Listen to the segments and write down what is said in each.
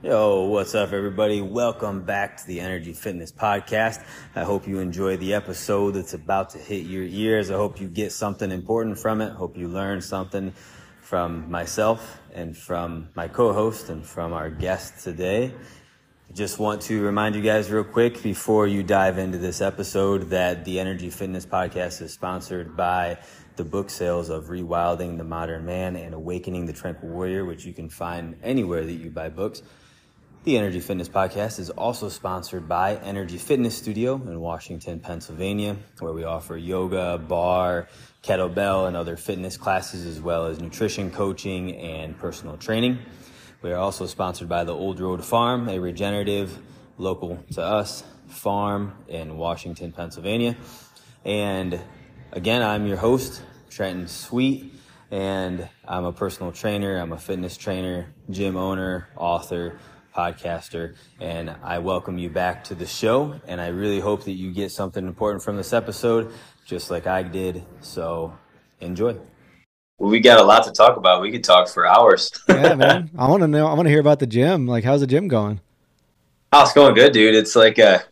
Yo, what's up, everybody? Welcome back to the Energy Fitness Podcast. I hope you enjoy the episode that's about to hit your ears. I hope you get something important from it. Hope you learn something from myself and from my co host and from our guest today. Just want to remind you guys, real quick, before you dive into this episode, that the Energy Fitness Podcast is sponsored by the book sales of Rewilding the Modern Man and Awakening the Tranquil Warrior, which you can find anywhere that you buy books. The Energy Fitness Podcast is also sponsored by Energy Fitness Studio in Washington, Pennsylvania, where we offer yoga, barre, kettlebell, and other fitness classes, as well as nutrition coaching and personal training. We are also sponsored by the Old Road Farm, a regenerative, local to us farm in Washington, Pennsylvania. And again, I'm your host, Trenton Sweet, and I'm a personal trainer, I'm a fitness trainer, gym owner, author, podcaster, and I welcome you back to the show. And I really hope that you get something important from this episode, just like I did. So enjoy. Well, we got a lot to talk about. We could talk for hours. yeah, man. I want to know. I want to hear about the gym. Like, how's the gym going? Oh, it's going good, dude. It's like a,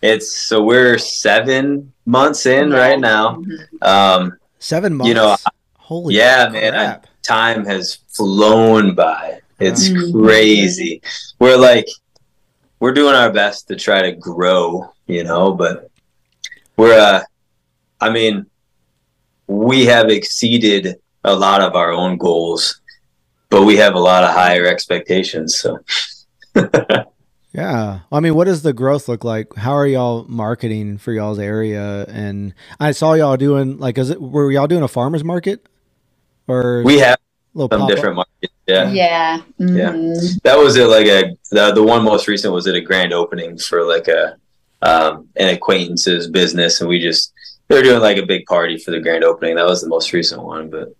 it's so we're seven months in right now. Um, Seven months. you know, holy yeah, man. I, time has flown by. It's Mhm. crazy. We're like, we're doing our best to try to grow, you know, but we're, uh, I mean, we have exceeded a lot of our own goals, but we have a lot of higher expectations. So, Yeah. I mean, what does the growth look like? How are y'all marketing for y'all's area? And I saw y'all doing like, is it were y'all doing a farmers market or we have little some different markets. Yeah. Yeah. Yeah. Mhm. That was it. Like a, the, the one most recent was at a grand opening for like a, um, an acquaintance's business. And we just, they were doing like a big party for the grand opening. That was the most recent one, but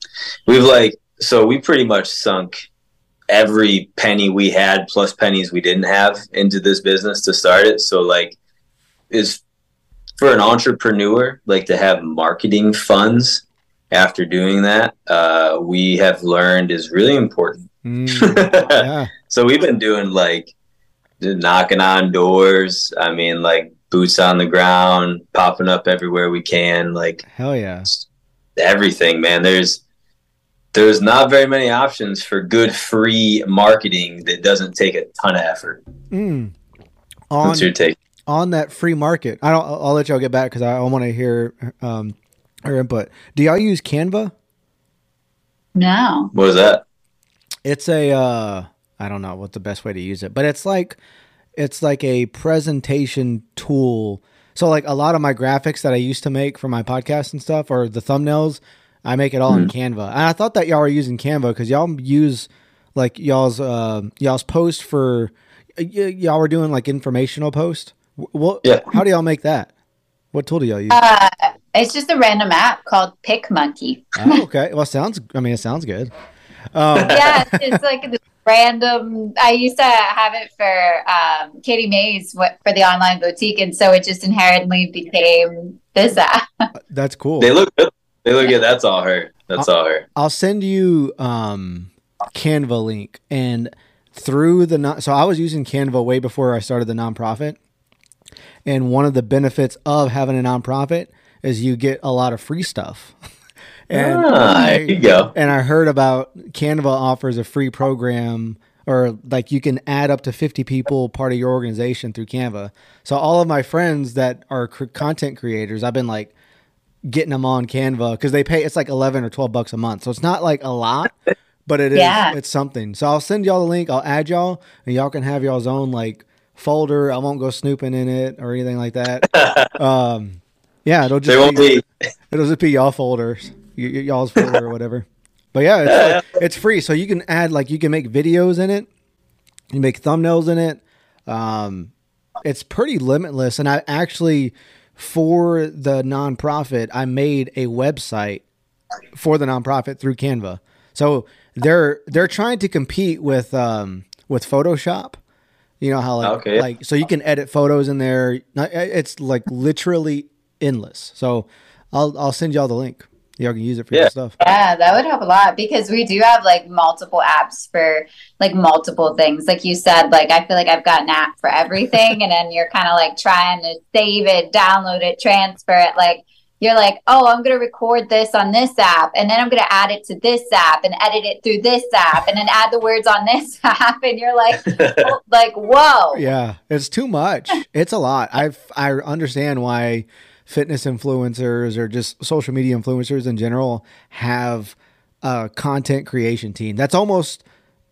we've like, so we pretty much sunk every penny we had plus pennies we didn't have into this business to start it. So like is for an entrepreneur, like to have marketing funds after doing that, uh, we have learned is really important. Mm, yeah. So we've been doing like knocking on doors. I mean, like boots on the ground, popping up everywhere we can, like Hell yeah. everything, man. There's there's not very many options for good free marketing that doesn't take a ton of effort. Mm. On What's your take? on that free market, I don't. I'll let y'all get back because I, I want to hear um her input. Do y'all use Canva? No. What is that? It's a uh I don't know what the best way to use it, but it's like it's like a presentation tool. So like a lot of my graphics that I used to make for my podcast and stuff or the thumbnails, I make it all in Canva. And I thought that y'all were using Canva cuz y'all use like y'all's uh y'all's post for y- y'all were doing like informational post. What Yeah. how do y'all make that? What tool do y'all use? Uh, it's just a random app called PicMonkey. oh, okay. Well, sounds I mean it sounds good. Um yeah, it's, it's like this random. I used to have it for um, Katie Mays for the online boutique, and so it just inherently became this app. that's cool. They look good. They look good. That's all her. That's all her. I'll send you um Canva link and through the non- so I was using Canva way before I started the nonprofit. And one of the benefits of having a nonprofit is you get a lot of free stuff. and Ah, there you go. and I heard about Canva offers a free program or like you can add up to 50 people part of your organization through Canva. So all of my friends that are cr- content creators, I've been like getting them on Canva because they pay it's like 11 or 12 bucks a month. So it's not like a lot, but it is Yeah. it's something. So I'll send y'all the link, I'll add y'all and y'all can have y'all's own like folder. I won't go snooping in it or anything like that. um yeah, it'll just There won't be- be. It'll just be y'all folders, y- y- y'all's folder or whatever. But yeah, it's, like- it's free, so you can add like you can make videos in it, you make thumbnails in it. Um, it's pretty limitless, and I actually for the nonprofit, I made a website for the nonprofit through Canva. So they're they're trying to compete with um, with Photoshop. You know how like Okay. like so you can edit photos in there. It's like literally endless. So I'll I'll send y'all the link. y'all can use it for Yeah. your stuff. Yeah, that would help a lot because we do have like multiple apps for like multiple things. Like you said, like I feel like I've got an app for everything, and then you're kind of like trying to save it, download it, transfer it. Like you're like, oh, I'm gonna record this on this app, and then I'm gonna add it to this app and edit it through this app, and then add the words on this app, and you're like, like whoa, Yeah, it's too much. It's a lot. I I understand why fitness influencers or just social media influencers in general have a content creation team. That's almost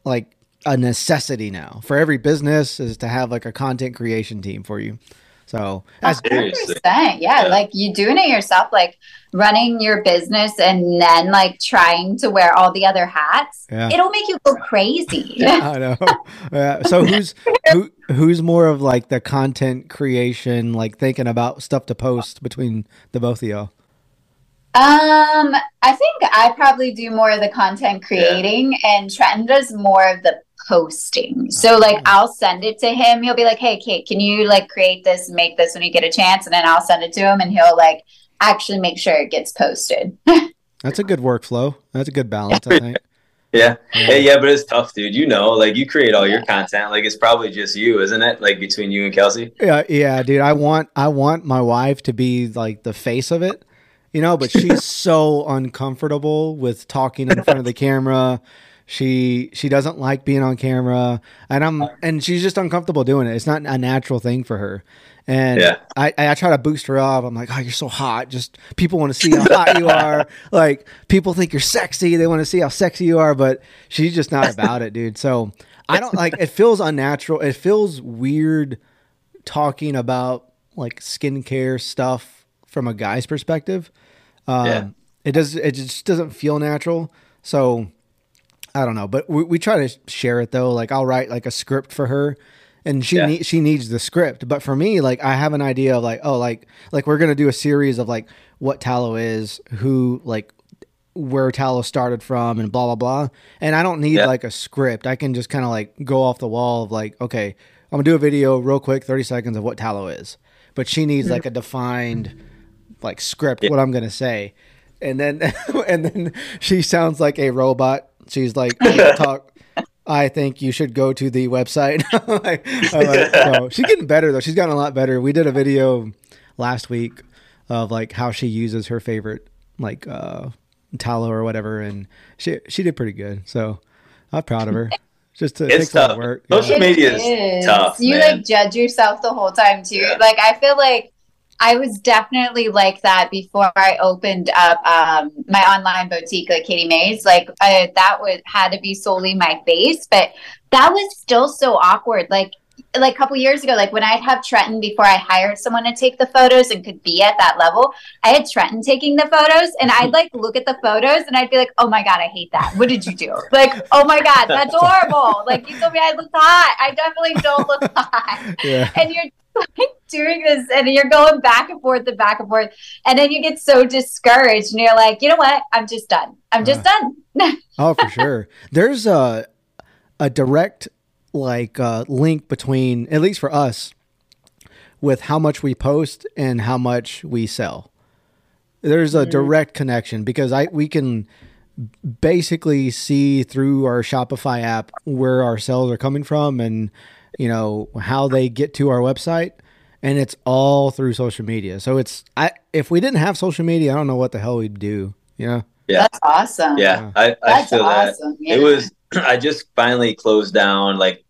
like a necessity now for every business is to have like a content creation team for you. So as Seriously. 100%. Yeah, Yeah. like you doing it yourself, like running your business and then like trying to wear all the other hats. Yeah. It'll make you go crazy. yeah, I know. Yeah. So who's who, who's more of like the content creation, like thinking about stuff to post between the both of y'all? Um, I think I probably do more of the content creating and Trenton does more of the posting. So like I'll send it to him. He'll be like, Hey Kate, can you like create this and make this when you get a chance? And then I'll send it to him and he'll like actually make sure it gets posted. That's a good workflow. That's a good balance, I think. Yeah. Hey, yeah, but it's tough, dude. You know, like you create all your content. Like it's probably just you, isn't it? Like between you and Kelsey. Yeah, yeah, dude. I want I want my wife to be like the face of it, you know, but she's so uncomfortable with talking in front of the camera. She she doesn't like being on camera, and I'm and she's just uncomfortable doing it. It's not a natural thing for her. And Yeah. I, I try to boost her up. I'm like, oh, you're so hot. Just people want to see how hot you are. Like people think you're sexy. They want to see how sexy you are, but she's just not about it, dude. So I don't like. It feels unnatural. It feels weird talking about like skincare stuff from a guy's perspective. Um, Yeah. It does. It just doesn't feel natural. So I don't know, but we, we try to share it though. Like I'll write like a script for her, and she Yeah. nee- she needs the script. But for me, like I have an idea of like oh like like we're gonna do a series of like what tallow is, who like where tallow started from, and blah blah blah. And I don't need Yeah. like a script. I can just kind of like go off the wall of like okay, I'm gonna do a video real quick, thirty seconds of what tallow is. But she needs like a mm-hmm. defined like script Yeah. what I'm gonna say, and then and then she sounds like a robot. She's like talk. I think you should go to the website. like, I'm like, no. She's getting better though. She's gotten a lot better. We did a video last week of like how she uses her favorite like uh tallow or whatever, and she she did pretty good. So I'm proud of her. Just to, it It's takes a lot of tough. work. Social yeah. media is tough, You man. like judge yourself the whole time too. Yeah. Like I feel like I was definitely like that before I opened up um, my online boutique, like Katie Mays. Like I, that would had to be solely my face, but that was still so awkward. Like like a couple years ago, like when I'd have Trenton before I hired someone to take the photos and could be at that level, I had Trenton taking the photos and I'd like look at the photos and I'd be like, oh my God, I hate that. What did you do? Like, oh my God, that's horrible. Like you told me I looked hot. I definitely don't look hot. Yeah. And you're like doing this and you're going back and forth and back and forth. And then you get so discouraged and you're like, you know what? I'm just done. I'm just done. Oh, for sure. There's a a direct like uh, link between at least for us with how much we post and how much we sell. There's a direct connection because I we can basically see through our Shopify app where our sales are coming from and you know how they get to our website and it's all through social media. So it's I if we didn't have social media, I don't know what the hell we'd do, you know? Yeah. That's awesome. Yeah, I, I That's feel that. Yeah. It was. I just finally closed down like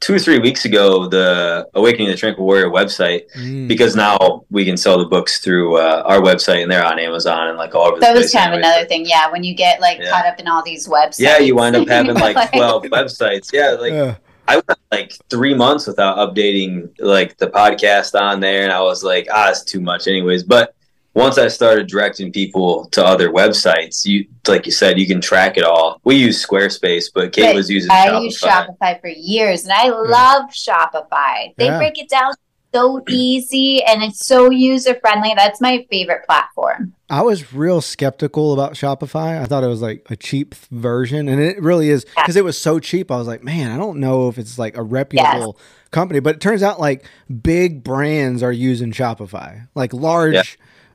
two or three weeks ago the Awakening the Tranquil Warrior website Mm. because now we can sell the books through uh, our website and they're on Amazon and like all over the that place. was kind of another thing. Yeah. When you get like Yeah. caught up in all these websites. Yeah, you wind up having You're like twelve websites. Yeah, like Yeah. I went like three months without updating like the podcast on there, and I was like, ah, it's too much, anyways. But once I started directing people to other websites, you like you said, you can track it all. We use Squarespace, but Kate But was using I Shopify. use Shopify for years and I love Shopify. They Yeah. break it down so easy and it's so user friendly. That's my favorite platform. I was real skeptical about Shopify. I thought it was like a cheap version, and it really is because it was so cheap. I was like, man, I don't know if it's like a reputable company, but it turns out like big brands are using Shopify, like large, Yeah.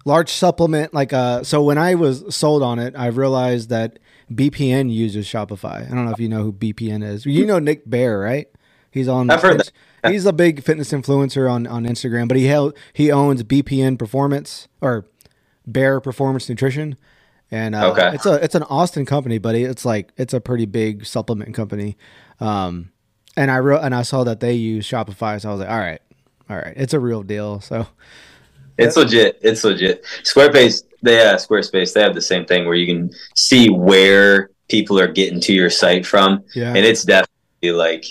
large supplement like uh so when I was sold on it, I realized that BPN uses Shopify. I don't know if you know who BPN is. You know Nick Bare, right? He's on I've heard that. He's a big fitness influencer on on Instagram, but he held, he owns BPN Performance or Bare Performance Nutrition. And uh, Okay. it's a it's an Austin company, but it's like it's a pretty big supplement company. Um, and I wrote and I saw that they use Shopify, so I was like, all right, all right, it's a real deal. So It's legit. It's legit. Squarespace, they uh, Squarespace, they have the same thing where you can see where people are getting to your site from, yeah, and it's definitely like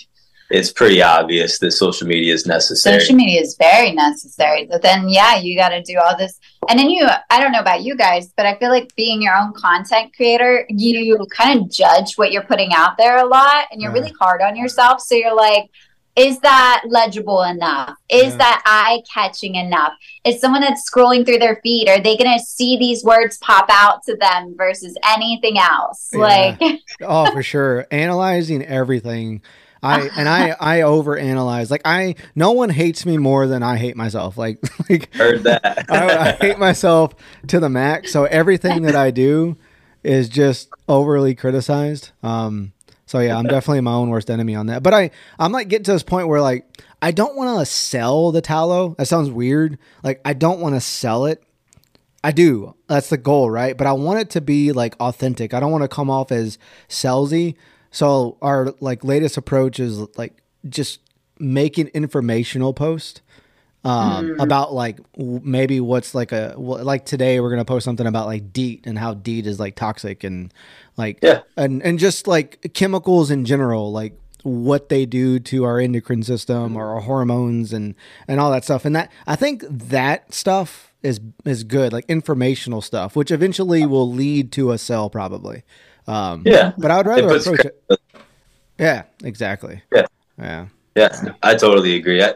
it's pretty obvious that social media is necessary. social media is very necessary. But then, yeah, you got to do all this. And then you, I don't know about you guys, but I feel like being your own content creator, you kind of judge what you're putting out there a lot and you're Yeah. really hard on yourself. So you're like, is that legible enough? Is Yeah. that eye catching enough? Is someone that's scrolling through their feed, are they going to see these words pop out to them versus anything else? Yeah. Like, oh for sure analyzing everything i and i i over analyze like i no one hates me more than i hate myself like like Heard that. I, I hate myself to the max so everything that i do is just overly criticized um so yeah i'm definitely my own worst enemy on that but i i'm like getting to this point where like i don't want to sell the tallow that sounds weird like i don't want to sell it I do. That's the goal, right? But I want it to be like authentic. I don't want to come off as salesy. So our like latest approach is like just make an informational post um, about like w- maybe what's like a wh- like today we're gonna post something about like DEET and how DEET is like toxic and like Yeah. and and just like chemicals in general, like what they do to our endocrine system or our hormones and and all that stuff. And that I think that stuff is is good, like informational stuff, which eventually will lead to a sell probably. Um, Yeah. but I would rather puts approach it. Yeah, exactly. Yeah. yeah, Yeah, I totally agree. I,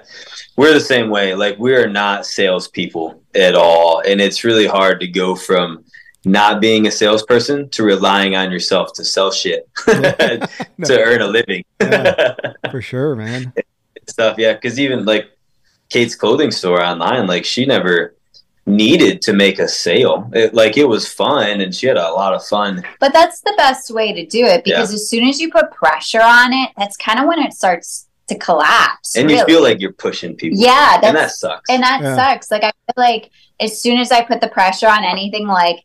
we're the same way. Like we are not salespeople at all, and it's really hard to go from not being a salesperson to relying on yourself to sell shit to earn a living. Yeah. for sure, man. Stuff, yeah. Because even like Kate's clothing store online, like she never needed to make a sale. It, like it was fun, and she had a lot of fun. But that's the best way to do it because as soon as you put pressure on it, that's kind of when it starts to collapse. And you feel like you're pushing people. yeah, and that sucks. and that Yeah. sucks. Like I feel like as soon as I put the pressure on anything, like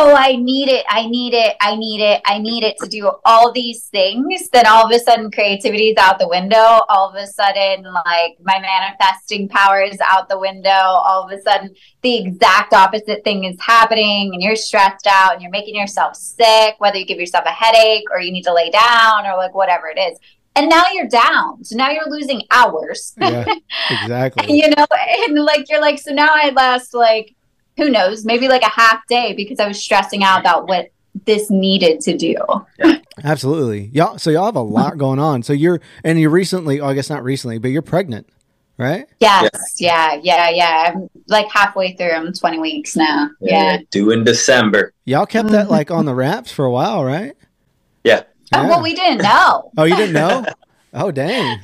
oh, I need it, I need it, I need it, I need it to do all these things, then all of a sudden creativity is out the window. All of a sudden, like my manifesting power is out the window. All of a sudden, the exact opposite thing is happening, and you're stressed out and you're making yourself sick, whether you give yourself a headache or you need to lay down or like whatever it is. And now you're down. So now you're losing hours. Yeah, exactly. you know, and like you're like, so now I last like who knows, maybe like a half day because I was stressing out about what this needed to do. Absolutely. Y'all so y'all have a lot going on. So you're and you recently, oh, I guess not recently, but you're pregnant, right? Yes, yeah, yeah, yeah. I'm like halfway through. I'm 20 weeks now. Yeah. due in December. Y'all kept that like on the wraps for a while, right? Yeah. Oh, well, we didn't know. Oh, you didn't know? oh, dang.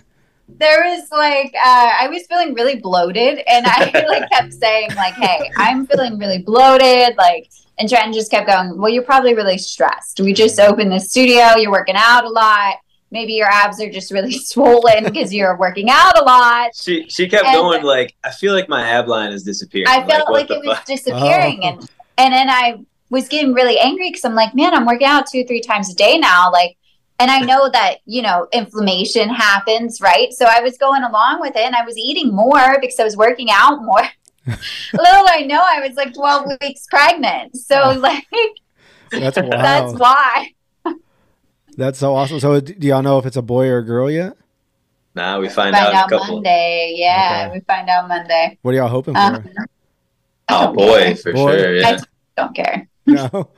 There was like uh, I was feeling really bloated, and I like kept saying like, "Hey, I'm feeling really bloated." Like, and Trenton just kept going. Well, you're probably really stressed. We just opened the studio. You're working out a lot. Maybe your abs are just really swollen because you're working out a lot. She she kept And- going like I feel like my ab line is disappearing. I felt what like, the it was fuck? disappearing, Oh. and and then I was getting really angry because I'm like, man, I'm working out two three times a day now, like. And I know that, you know, inflammation happens, right? So I was going along with it and I was eating more because I was working out more. Little I know I was like 12 weeks pregnant. So, Oh. like, That's wow. that's why. That's so awesome. So do y'all know if it's a boy or a girl yet? Nah, we find, Find out, out a couple. Monday. Yeah, Okay. we find out Monday. What are y'all hoping for? Um, Oh boy, for Boy. sure. Yeah. Don't care. no.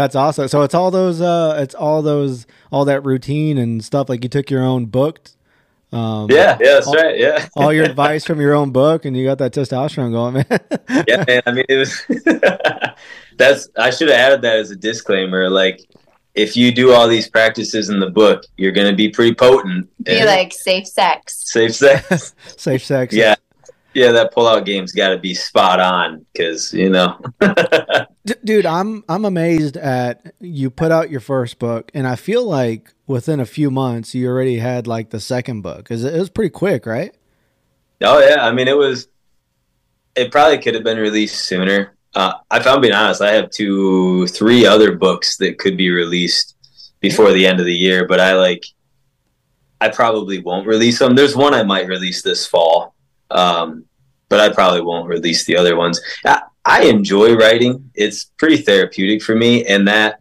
That's awesome. So it's all those uh it's all those all that routine and stuff like you took your own book. Um yeah, yeah, that's all- right. Yeah. all your advice from your own book and you got that testosterone going, man. yeah, man. I mean, it was. that's. I should have added that as a disclaimer. Like, if you do all these practices in the book, you're gonna be pretty potent. Be like safe sex. safe sex. Safe sex. yeah, yeah, that pullout game's got to be spot on because you know. Dude, I'm I'm amazed at you put out your first book, and I feel like within a few months you already had like the second book. Cause it was pretty quick, right? Oh yeah, I mean it was. It probably could have been released sooner. Uh, if I'm being honest, I have two, three other books that could be released before the end of the year, but I like. I probably won't release them. There's one I might release this fall, um, but I probably won't release the other ones. I, I enjoy writing; it's pretty therapeutic for me. And that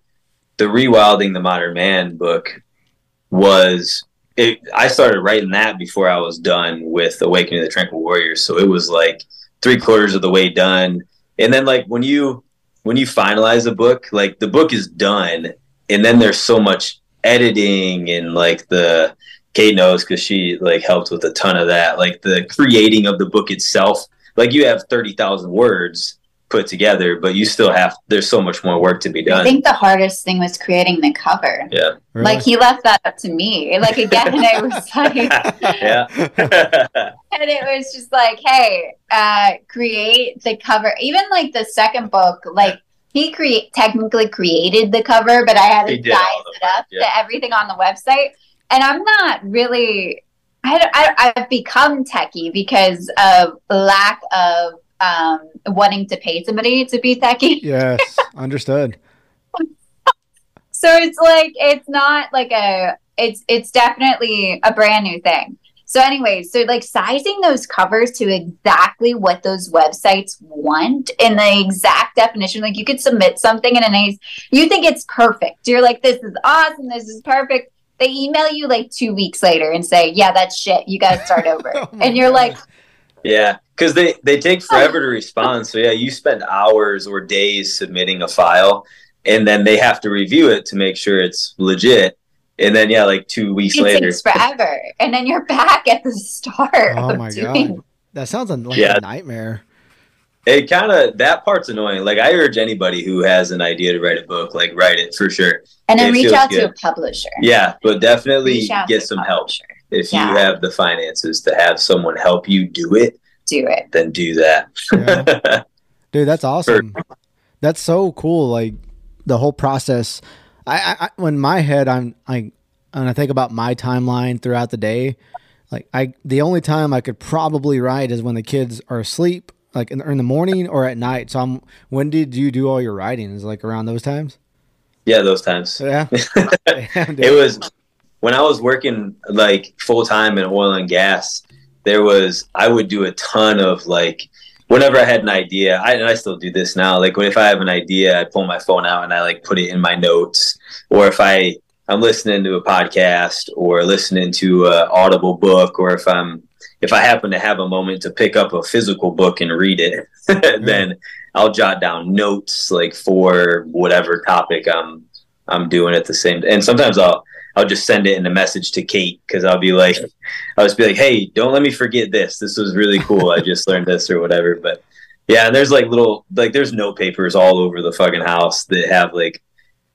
the Rewilding the Modern Man book was it, I started writing that before I was done with Awakening the Tranquil Warriors. So it was like three quarters of the way done. And then like when you when you finalize a book, like the book is done, and then there's so much editing and like the Kate knows because she like helped with a ton of that. Like the creating of the book itself, like you have thirty thousand words put together, but you still have there's so much more work to be done. I think the hardest thing was creating the cover. Yeah. Really? Like he left that up to me. Like again, I was like, yeah. and it was just like, hey, uh, create the cover. Even like the second book, like he create technically created the cover, but I had to He did all size it up yeah. to everything on the website. And I'm not really. I, I, I've become techie because of lack of um, wanting to pay somebody to be techie. yes, understood. So it's like it's not like a it's it's definitely a brand new thing. So anyway, so like sizing those covers to exactly what those websites want in the exact definition. Like you could submit something and then you think it's perfect. You're like, this is awesome, this is perfect. They email you like two weeks later and say, Yeah, that's shit. You gotta start over. Oh and you're like, Yeah, because they they take forever to respond. So yeah, you spend hours or days submitting a file, and then they have to review it to make sure it's legit. And then yeah, like two weeks it later, takes forever. And then you're back at the oh start. Oh of my doing god, that sounds like Yeah. a nightmare. It kind of that part's annoying. Like I urge anybody who has an idea to write a book, like write it for sure. and then It reach feels out to a publisher. Yeah, but definitely get to a some help if Yeah. you have the finances to have someone help you do it. Do it. Then do that. Yeah. Dude, that's awesome. That's so cool. Like the whole process. I, I, I when my head, I'm like, when I think about my timeline throughout the day. Like I, the only time I could probably write is when the kids are asleep, like in, in the morning or at night. So I'm. When did you do all your writing? Is like around those times? yeah, those times. Yeah. It was when I was working like full time in oil and gas. There was I would do a ton of like whenever I had an idea. I and I still do this now. Like if I have an idea, I pull my phone out and I like put it in my notes. Or if I I'm listening to a podcast or listening to a audible book, or if I'm if I happen to have a moment to pick up a physical book and read it, then I'll jot down notes like for whatever topic I'm I'm doing at the same. And sometimes I'll I'll just send it in a message to Kate because I'll be like, I'll just be like, hey, don't let me forget this. This was really cool. I just learned this or whatever. But yeah, and there's like little like there's note papers all over the fucking house that have like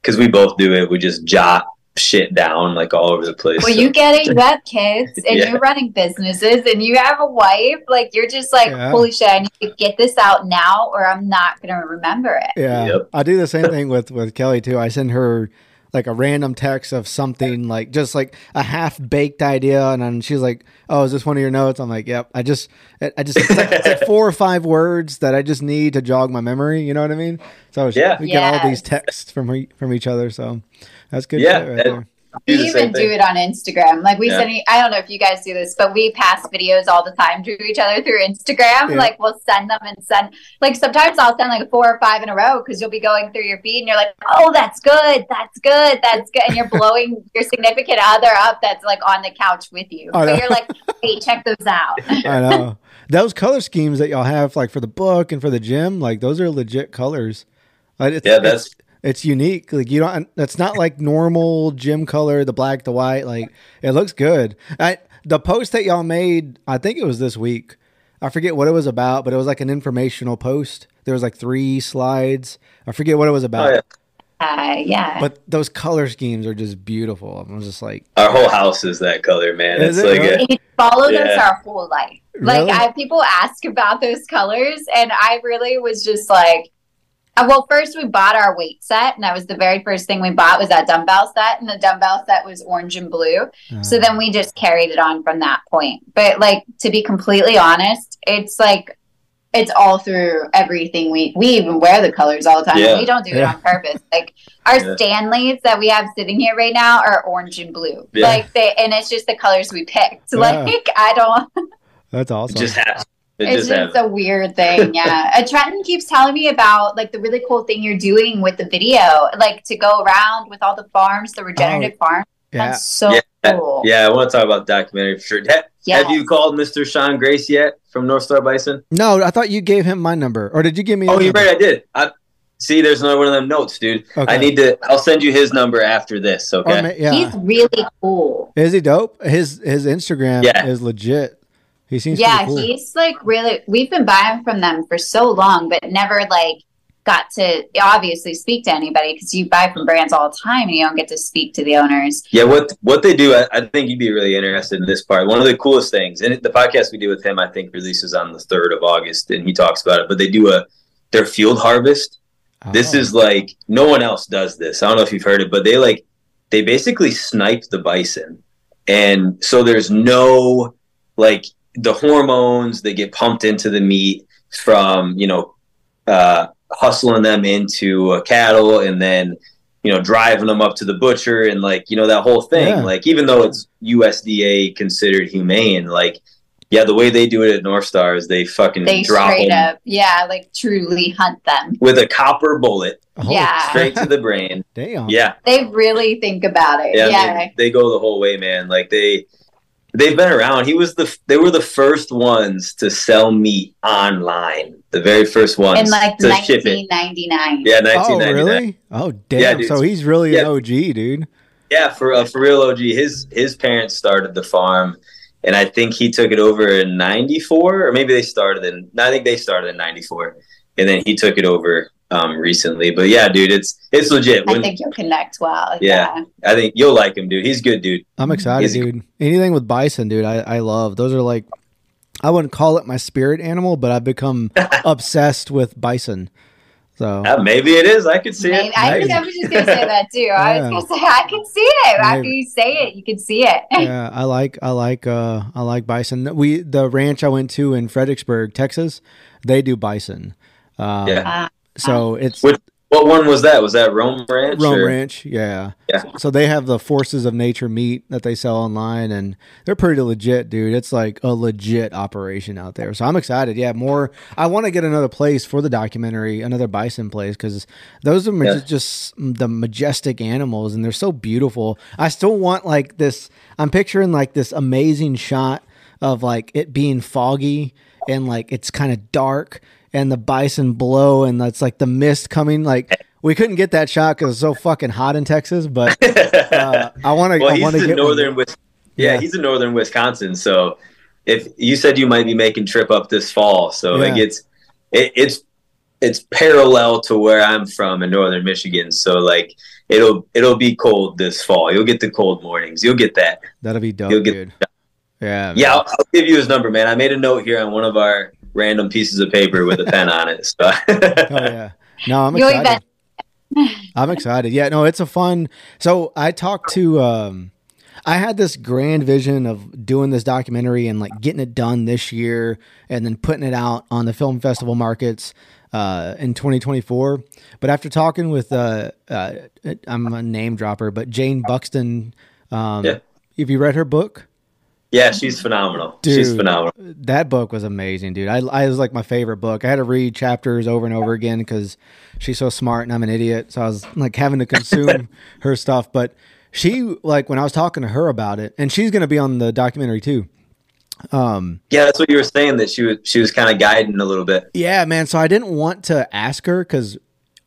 because we both do it. We just jot shit down like all over the place. Well, So- you get it. You have kids, and Yeah. you're running businesses, and you have a wife. Like you're just like, Yeah. holy shit! I need to get this out now, or I'm not gonna remember it. Yeah, Yep. I do the same thing with with Kelly too. I send her like a random text of something like just like a half baked idea, and then she's like, "Oh, is this one of your notes?" I'm like, "Yep." I just I I just it's like, it's like four or five words that I just need to jog my memory. You know what I mean? So Yeah. we get all these texts from from each other. So that's good. Yeah, right and- there. do We even do it on Instagram. Like we Yeah. send. I don't know if you guys do this, but we pass videos all the time to each other through Instagram. Yeah. Like we'll send them and send. Like sometimes I'll send like four or five in a row because you'll be going through your feed and you're like, oh, that's good, that's good, that's good, and you're blowing your significant other up that's like on the couch with you. I know. But you're like, hey, check those out. I know those color schemes that y'all have like for the book and for the gym. Like those are legit colors. Like, it's, Yeah, it's- that's It's unique. Like you don't. That's not like normal gym color, the black, the white. Like it looks good. I the post that y'all made, I think it was this week. I forget what it was about, but it was like an informational post. There was like three slides. I forget what it was about. oh yeah. Uh, yeah. But those color schemes are just beautiful. I'm just like, Our whole house is that color, man. Is it's it like really? a, it followed us our whole life. Like Really? I people ask about those colors, and I really was just like, well, first we bought our weight set, and that was the very first thing we bought was that dumbbell set, and the dumbbell set was orange and blue. So uh, then we just carried it on from that point. But like to be completely honest, it's like it's all through everything we we even wear the colors all the time. Yeah. We don't do Yeah. it on purpose. Like our Yeah. Stanleys that we have sitting here right now are orange and blue. Yeah. Like they and it's just the colors we picked. Yeah. Like I don't that's awesome. it just has. It it's just just a weird thing. Yeah. Trenton keeps telling me about like the really cool thing you're doing with the video, like to go around with all the farms, the regenerative farms. yeah. That's so Yeah. cool. Yeah, I want to talk about the documentary for sure. Ha- Yes. Have you called Mr. Sean Grace yet from North Star Bison? No, I thought you gave him my number, or did you give me? Oh, you're number? right. I did. I see. There's another one of them notes, dude. Okay. I need to. I'll send you his number after this. Or Okay. ma- yeah. He's really cool. Is he dope? His his Instagram Yeah. is legit. He seems Yeah, cool. he's like really. We've been buying from them for so long, but never like got to obviously speak to anybody because you buy from brands all the time and you don't get to speak to the owners. Yeah, what what they do, I, I think you'd be really interested in this part. One of the coolest things, and the podcast we do with him, I think releases on the third of August, and he talks about it. But they do a their field harvest. This Oh. is like no one else does this. I don't know if you've heard it, but they like they basically snipe the bison, and so there's no like the hormones that get pumped into the meat from you know uh, hustling them into uh, cattle, and then you know driving them up to the butcher, and like you know that whole thing. Yeah. Like even though it's USDA considered humane, like yeah, the way they do it at North Star is they fucking They drop straight them up, yeah, like truly hunt them. with a copper bullet Oh, yeah. straight to the brain. Damn. Yeah, They really think about it. yeah, Yeah. They, they go the whole way, man. Like they they've been around. He was the they were the first ones to sell meat online. The very first ones In like to ship it. 1999. Yeah, Oh really? Oh damn. Yeah, dude. so he's really Yeah. an OG, dude. Yeah, for uh, for real OG. His his parents started the farm, and I think he took it over in '94, or maybe they started in. no, I think they started in '94, and then he took it over um, recently. But yeah, dude, it's it's legit. I think you'll connect well. Yeah. Yeah. I think you'll like him, dude. He's good, dude. I'm excited, He's a- dude. Anything with bison, dude, I, I love. Those are like I wouldn't call it my spirit animal, but I've become obsessed with bison. So Uh, maybe it is. I could see Maybe- it. I, Maybe. was, I was just gonna say that too. I was gonna say I can see it. After you say it, you can see it. yeah, I like I like uh I like bison. We the ranch I went to in Fredericksburg, Texas, they do bison. Um, Yeah. So oh. it's Which- What one was that? Was that Roam Ranch? Roam or- Ranch, yeah. Yeah. So they have the Forces of Nature meat that they sell online, and they're pretty legit, dude. It's like a legit operation out there. So I'm excited. Yeah, more. I want to get another place for the documentary, another bison place, because those are ma- Yeah. just the majestic animals, and they're so beautiful. I still want like this. I'm picturing like this amazing shot of like it being foggy and like it's kind of dark and the bison blow and that's like the mist coming like we couldn't get that shot because it's so fucking hot in Texas, but uh, I want to. well, I he's want to in get northern one. Wis- yeah, Yeah. he's in northern Wisconsin. So if you said you might be making trip up this fall, so Yeah. it gets it, it's it's parallel to where I'm from in northern Michigan. So like it'll it'll be cold this fall. You'll get the cold mornings. You'll get that. That'll be dope, You'll get- dude. Yeah, man. Yeah, I'll, I'll give you his number, man. I made a note here on one of our random pieces of paper with a pen on it. So Oh yeah. No, I'm You'll excited. I'm excited. Yeah, no, it's a fun. So I talked to. um I had this grand vision of doing this documentary and like getting it done this year, and then putting it out on the film festival markets uh, in 2024. But after talking with, uh, uh, I'm a name dropper, but Jane Buxton. Um, Yeah. Have you read her book? Yeah, she's phenomenal. she's phenomenal. That book was amazing, dude. I, I was like my favorite book. I had to read chapters over and over again because she's so smart and I'm an idiot. So I was like having to consume her stuff. But she like when I was talking to her about it, and she's gonna be on the documentary too. Um, Yeah, that's what you were saying that she was she was kind of guiding a little bit. yeah, man. So I didn't want to ask her because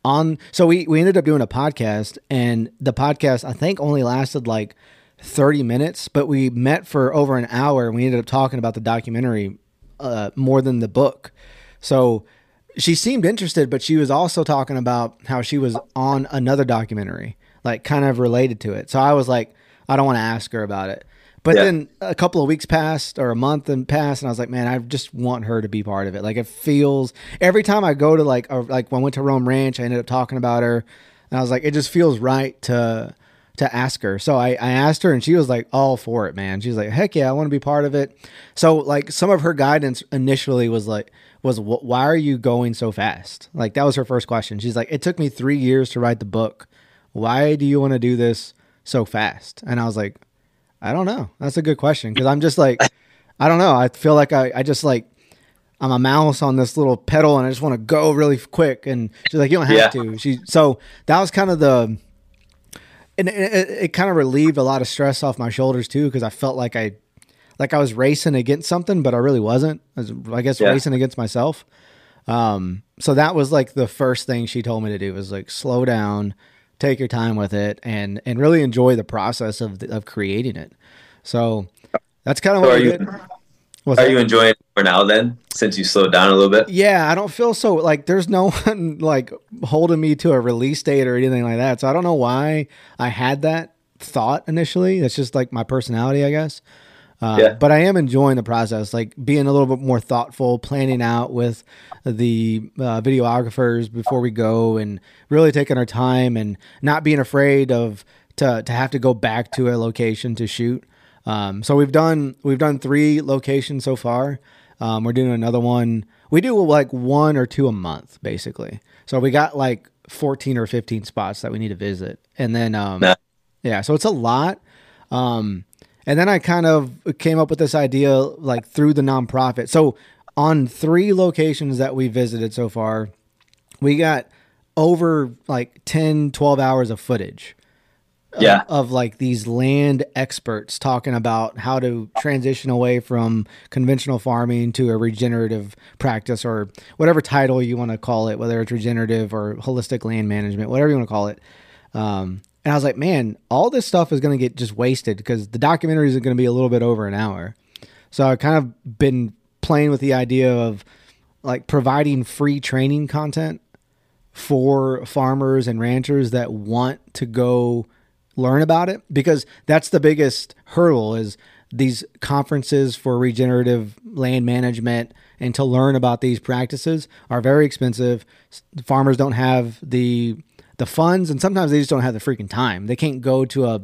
on so we we ended up doing a podcast, and the podcast I think only lasted like 30 minutes, but we met for over an hour and we ended up talking about the documentary uh, more than the book. So she seemed interested, but she was also talking about how she was on another documentary, like kind of related to it. So I was like, I don't want to ask her about it. But Yeah. then a couple of weeks passed or a month and passed, and I was like, man, I just want her to be part of it. Like it feels every time I go to like or like when I went to Roam Ranch, I ended up talking about her, and I was like, it just feels right to to ask her. So I, I asked her, and she was like all for it, man. She's like, heck yeah, I want to be part of it. So like some of her guidance initially was like was why are you going so fast? Like that was her first question. She's like, it took me three years to write the book. Why do you want to do this so fast? And I was like, I don't know. That's a good question because I'm just like, I don't know. I feel like I, I just like I'm a mouse on this little pedal and I just want to go really quick. And she's like, you don't have Yeah. to. She so that was kind of the and it, it, it kind of relieved a lot of stress off my shoulders too because I felt like I like I was racing against something, but I really wasn't. I, was, I guess Yeah. racing against myself. Um, so that was like the first thing she told me to do was like slow down, take your time with it, and and really enjoy the process of the, of creating it. So that's kind of So what are you- did. What's Are that? you enjoying it more now then, since you slowed down a little bit? Yeah, I don't feel so like there's no one like holding me to a release date or anything like that. So I don't know why I had that thought initially. That's just like my personality, I guess. Uh, Yeah. But I am enjoying the process, like being a little bit more thoughtful, planning out with the uh, videographers before we go, and really taking our time and not being afraid of to to have to go back to a location to shoot. Um, so we've done we've done three locations so far. Um, we're doing another one. We do like one or two a month, basically. So we got like fourteen or fifteen spots that we need to visit, and then um, yeah, so it's a lot. Um, and then I kind of came up with this idea like through the nonprofit. So on three locations that we visited so far, we got over like 10, 12 hours of footage Yeah. of like these land experts talking about how to transition away from conventional farming to a regenerative practice or whatever title you want to call it, whether it's regenerative or holistic land management, whatever you want to call it. Um, and I was like, man, all this stuff is going to get just wasted because the documentary is going to be a little bit over an hour. So I kind of been playing with the idea of like providing free training content for farmers and ranchers that want to go learn about it? Because that's the biggest hurdle is these conferences for regenerative land management and to learn about these practices are very expensive. Farmers don't have the the funds and sometimes they just don't have the freaking time. They can't go to a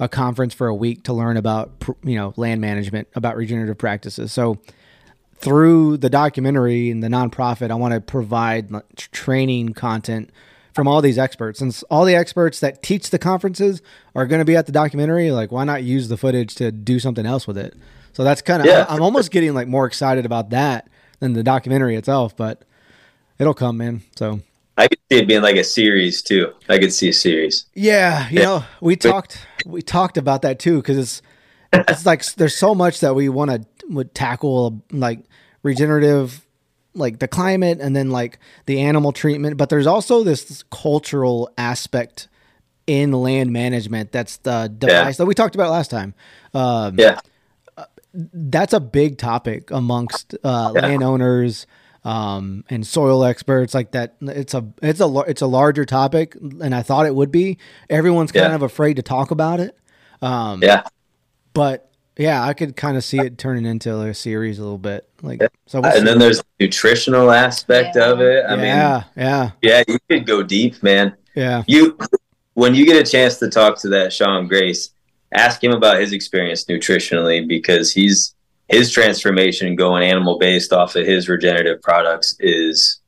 a conference for a week to learn about you know land management about regenerative practices. So through the documentary and the nonprofit, I want to provide training content from all these experts. Since all the experts that teach the conferences are going to be at the documentary, like why not use the footage to do something else with it? So that's kind of Yeah. I'm almost getting like more excited about that than the documentary itself, but it'll come, man. So I could see it being like a series too. I could see a series. Yeah, you know, we talked we talked about that too because it's it's like there's so much that we want to would tackle like regenerative like the climate and then like the animal treatment but there's also this cultural aspect in land management that's the device that we talked about last time um, Yeah. that's a big topic amongst uh, landowners um, and soil experts like that. It's a it's a it's a larger topic, and I thought it would be. Everyone's kind Yeah. of afraid to talk about it, um, Yeah. but yeah, I could kind of see it turning into a series a little bit. Like so, we'll And then there's the nutritional aspect of it. I mean, yeah, yeah, yeah, you could go deep, man. yeah, You when you get a chance to talk to that Sean Grace, ask him about his experience nutritionally because he's his transformation going animal based off of his regenerative products is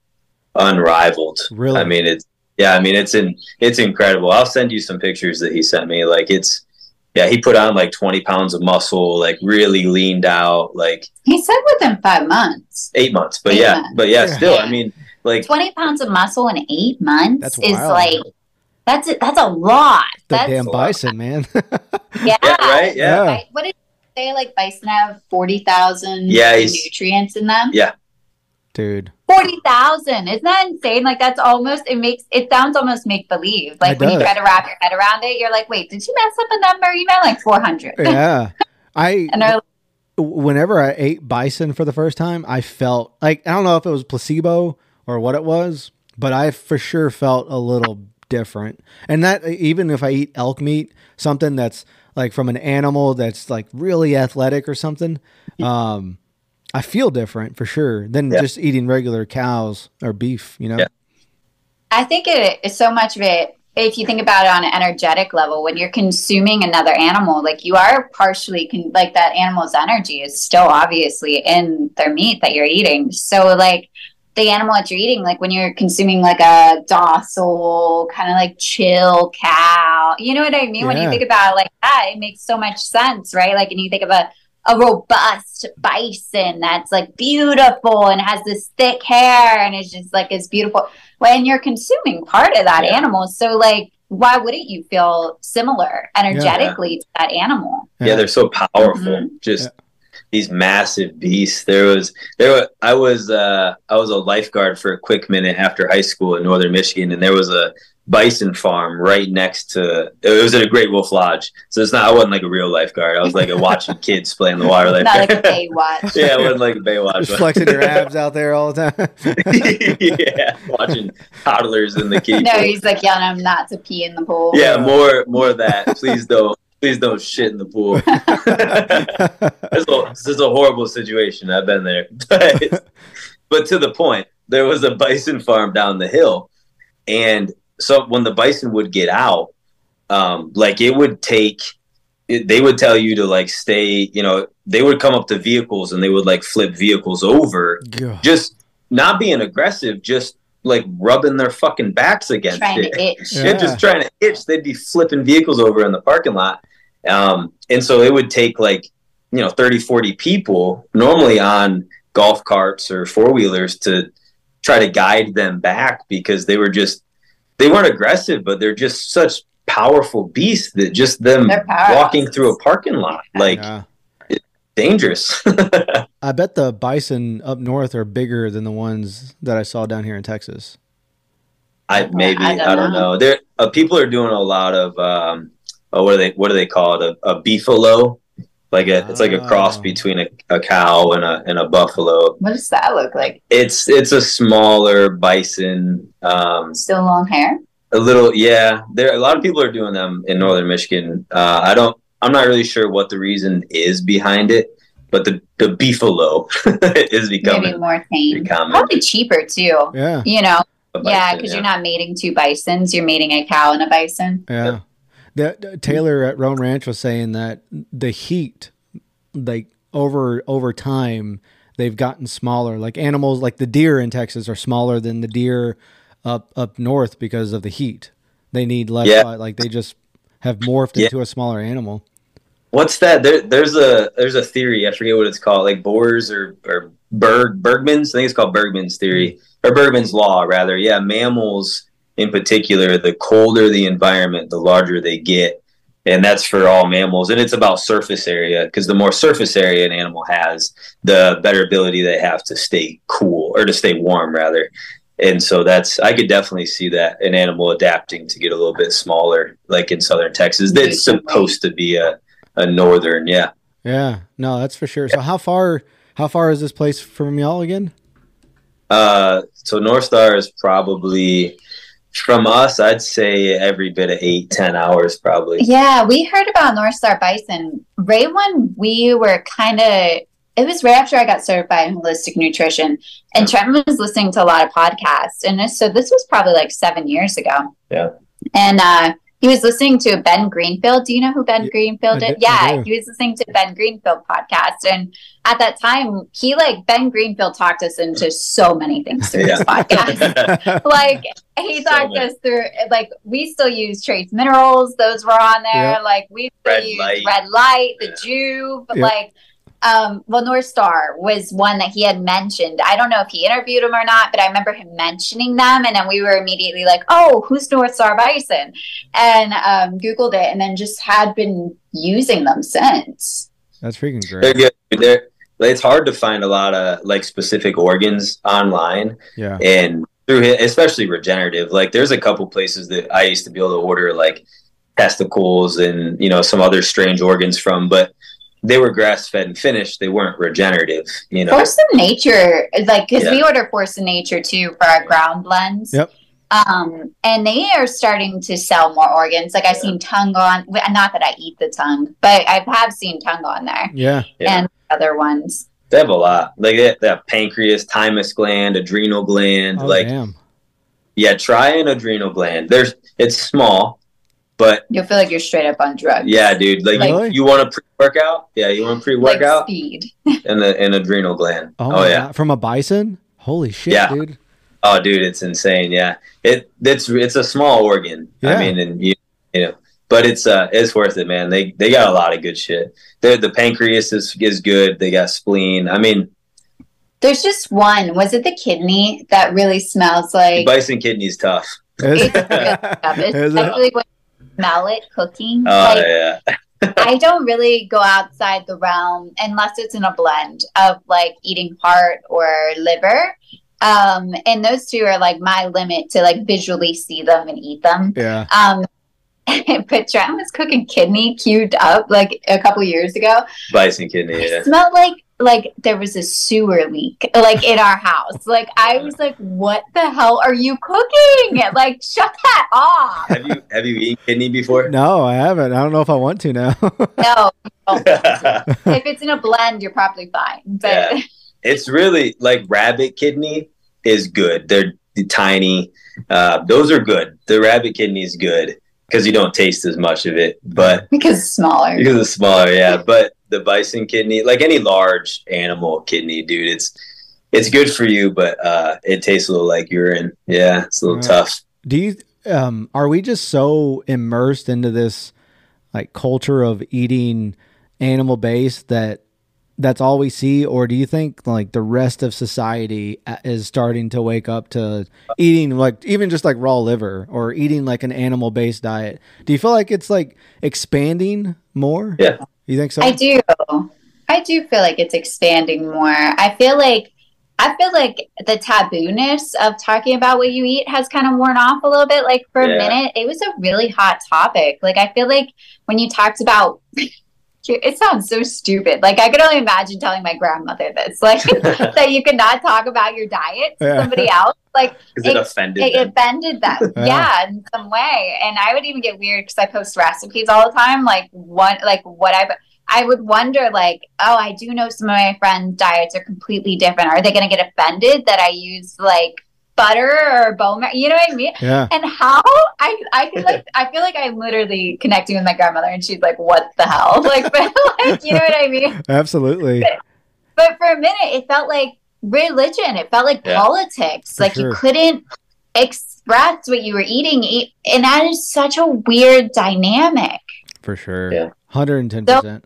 unrivaled. Really? I mean it's yeah, I mean it's in it's incredible. I'll send you some pictures that he sent me. Like it's yeah, he put on like 20 pounds of muscle, like really leaned out, like He said within five months. eight months. But Eight yeah, months. but yeah, Yeah. still, I mean, like 20 pounds of muscle in eight months That's is wild. like, that's it. That's a lot. the That's, damn bison, man. yeah. yeah, right? Yeah. Yeah. Right. What did you say? Like bison have 40,000 Yeah, nutrients in them? Yeah. Dude, 40,000. Isn't that insane? Like that's almost, it makes, it sounds almost make believe. Like It when you try to wrap your head around it, you're like, wait, did you mess up a number? You meant like 400. yeah. I and whenever I ate bison for the first time, I felt like I don't know if it was placebo or what it was, but I for sure felt a little different. And that even if I eat elk meat, something that's like from an animal that's like really athletic or something, um, I feel different for sure than Yeah. just eating regular cows or beef. You know? Yeah. I think it is so much of it. If you think about it on an energetic level, when you're consuming another animal, like you are partially con- like that animal's energy is still obviously in their meat that you're eating. So, like the animal that you're eating, like when you're consuming like a docile, kind of like chill cow, you know what I mean? When you think about it like that, it makes so much sense, right? Like, and you think of a a robust bison that's like beautiful and has this thick hair and is just like is beautiful when you're consuming part of that Yeah. animal. So like why wouldn't you feel similar energetically to that animal? Yeah, they're so powerful. Mhm. Just these massive beasts. There was there was I was uh I was a lifeguard for a quick minute after high school in northern Michigan and there was a bison farm right next to it was at a Great Wolf Lodge. So it's not I wasn't like a real lifeguard. I was like a watching kids play in the water Not like a lifeguard. Baywatch. yeah, I wasn't like a Baywatch. Just flexing your abs out there all the time. yeah, watching toddlers in the kiddie No, pool. he's like yelling him not to pee in the pool. Yeah, more more of that. Please don't please don't shit in the pool. this, is a, this is a horrible situation. I've been there. But, but to the point, there was a bison farm down the hill. And so when the bison would get out, um, like it would take, it, they would tell you to like stay, you know, they would come up to vehicles and they would like flip vehicles over, God. just not being aggressive, just like rubbing their fucking backs against trying it to itch. Yeah. they're just trying to itch. They'd be flipping vehicles over in the parking lot. Um, and so it would take like, you know, 30, 40 people normally on golf carts or four wheelers to try to guide them back because they were just, they weren't aggressive, but they're just such powerful beasts that just them walking through a parking lot, like Yeah. dangerous. I bet the bison up north are bigger than the ones that I saw down here in Texas. I maybe I I don't don't, know. know. There, uh, people are doing a lot of um, oh, what do they what do they call it? A, a beefalo, like a it's like a cross Oh. between a, a cow and a and a buffalo. What does that look like? It's it's a smaller bison. Um, Still long hair? a little, yeah. There a lot of people are doing them in northern Michigan. Uh, I don't. I'm not really sure what the reason is behind it, but the the beefalo is Maybe becoming more tame. pretty common. Probably cheaper too. Yeah. You know, a yeah, bison, because you're not mating two bisons, you're mating a cow and a bison. Yeah. The, the- Taylor at Roam Ranch was saying that the heat, like over over time, they've gotten smaller. Like animals, like the deer in Texas, are smaller than the deer up up north because of the heat. They need less. Yeah. light, Like they just have morphed Yeah. into a smaller animal. What's that? There, there's a there's a theory. I forget what it's called, like Bohr's or or Berg Bergmann's. I think it's called Bergmann's theory mm. or Bergmann's law, rather. Yeah, mammals in particular, the colder the environment, the larger they get, and that's for all mammals. And it's about surface area because the more surface area an animal has, the better ability they have to stay cool or to stay warm, rather. And so that's I could definitely see that an animal adapting to get a little bit smaller, like in southern Texas. That's supposed to be a a northern, yeah. Yeah. No, that's for sure. So how far how far is this place from y'all again? Uh, so North Star is probably from us. I'd say every bit of eight, ten hours, probably. Yeah, we heard about North Star Bison. Right when we were kind of, it was right after I got certified in holistic nutrition, and Trent was listening to a lot of podcasts, and this, so this was probably like seven years ago. Yeah. and uh, he was listening to Ben Greenfield. Do you know who Ben Yeah, Greenfield is? Yeah, he was listening to Ben Greenfield podcast, and at that time, he like Ben Greenfield talked us into so many things through Yeah. this podcast like he So talked many. us through like we still use trace minerals those were on there Yep. like we still Red use light. red light the Yeah. Joovv Yep. like um well north star was one that he had mentioned i don't know if he interviewed him or not but i remember him mentioning them and then we were immediately like oh who's north star bison and um googled it and then just had been using them since That's freaking They're great. good. They're it's hard to find a lot of like specific organs online, Yeah. and through it, especially regenerative. Like there's a couple places that I used to be able to order like testicles and you know some other strange organs from, but they were grass fed and finished. They weren't regenerative. You know, Force of Nature, like because Yeah. we order Force of Nature too for our ground blends. Yep. Um, and they are starting to sell more organs. Like I've seen tongue on, not that I eat the tongue, but I have seen tongue on there Yeah. Yeah. and other ones. they have a lot. Like they, they have pancreas, thymus gland, adrenal gland. Oh, like damn. yeah, try an adrenal gland. There's it's small, but You'll feel like you're straight up on drugs. yeah, dude. Like Really? you, want a pre workout? Yeah, you want a pre Like workout speed. and the an adrenal gland. Oh, Oh, yeah. God. From a bison? Holy shit, Yeah. dude. Oh, dude, it's insane. Yeah, it it's it's a small organ. Yeah. I mean, and you you know, but it's uh it's worth it, man. They they got a lot of good shit. The the pancreas is is good. They got spleen. I mean, There's just one. Was it the kidney that really smells like? bison kidney's tough. Is, It's good stuff, Is it? especially when you smell it cooking. Oh like, yeah, I don't really go outside the realm unless it's in a blend of like eating heart or liver. Um, and those two are like my limit to like visually see them and eat them. yeah. Um, but Trent was cooking kidney cubed up like a couple years ago. bison kidney. It Yeah. smelled like like there was a sewer leak like in our house. Like I was like, "What the hell are you cooking? Like shut that off!" have you have you eaten kidney before? No, I haven't. I don't know if I want to now. No, if it's in a blend, you're probably fine. But Yeah. it's really like rabbit kidney is good. They're tiny. Uh, those are good. The rabbit kidney is good because you don't taste as much of it, but because it's smaller. because it's smaller, yeah. But the bison kidney, like any large animal kidney, dude, it's it's good for you, but uh, it tastes a little like urine. Yeah, it's a little Yeah. tough. Do you um are we just so immersed into this like culture of eating animal based that that's all we see or do you think like the rest of society uh, is starting to wake up to eating like even just like raw liver or eating like an animal based diet? Do you feel like it's like expanding more? Yeah. You think so? I do. I do feel like it's expanding more. I feel like I feel like the tabooness of talking about what you eat has kind of worn off a little bit. Like for Yeah. a minute, it was a really hot topic. Like I feel like when you talked about it sounds so stupid. Like I could only imagine telling my grandmother this. Like that you could not talk about your diet to Yeah. somebody else. Like Because it It- offended it them. offended them Yeah. yeah. in some way and i would even get weird because i post recipes all the time like what like what i i would wonder like oh i do know some of my friends diets are completely different are they going to get offended that i use like butter or bone marrow you know what i mean yeah. and how i i could like i feel like i'm literally connecting with my grandmother and she's like what the hell like but like you know what i mean Absolutely. but for a minute it felt like religion it felt like Yeah. politics For like sure. you couldn't express what you were eating and that is such a weird dynamic For sure. Yeah. Hundred and ten percent.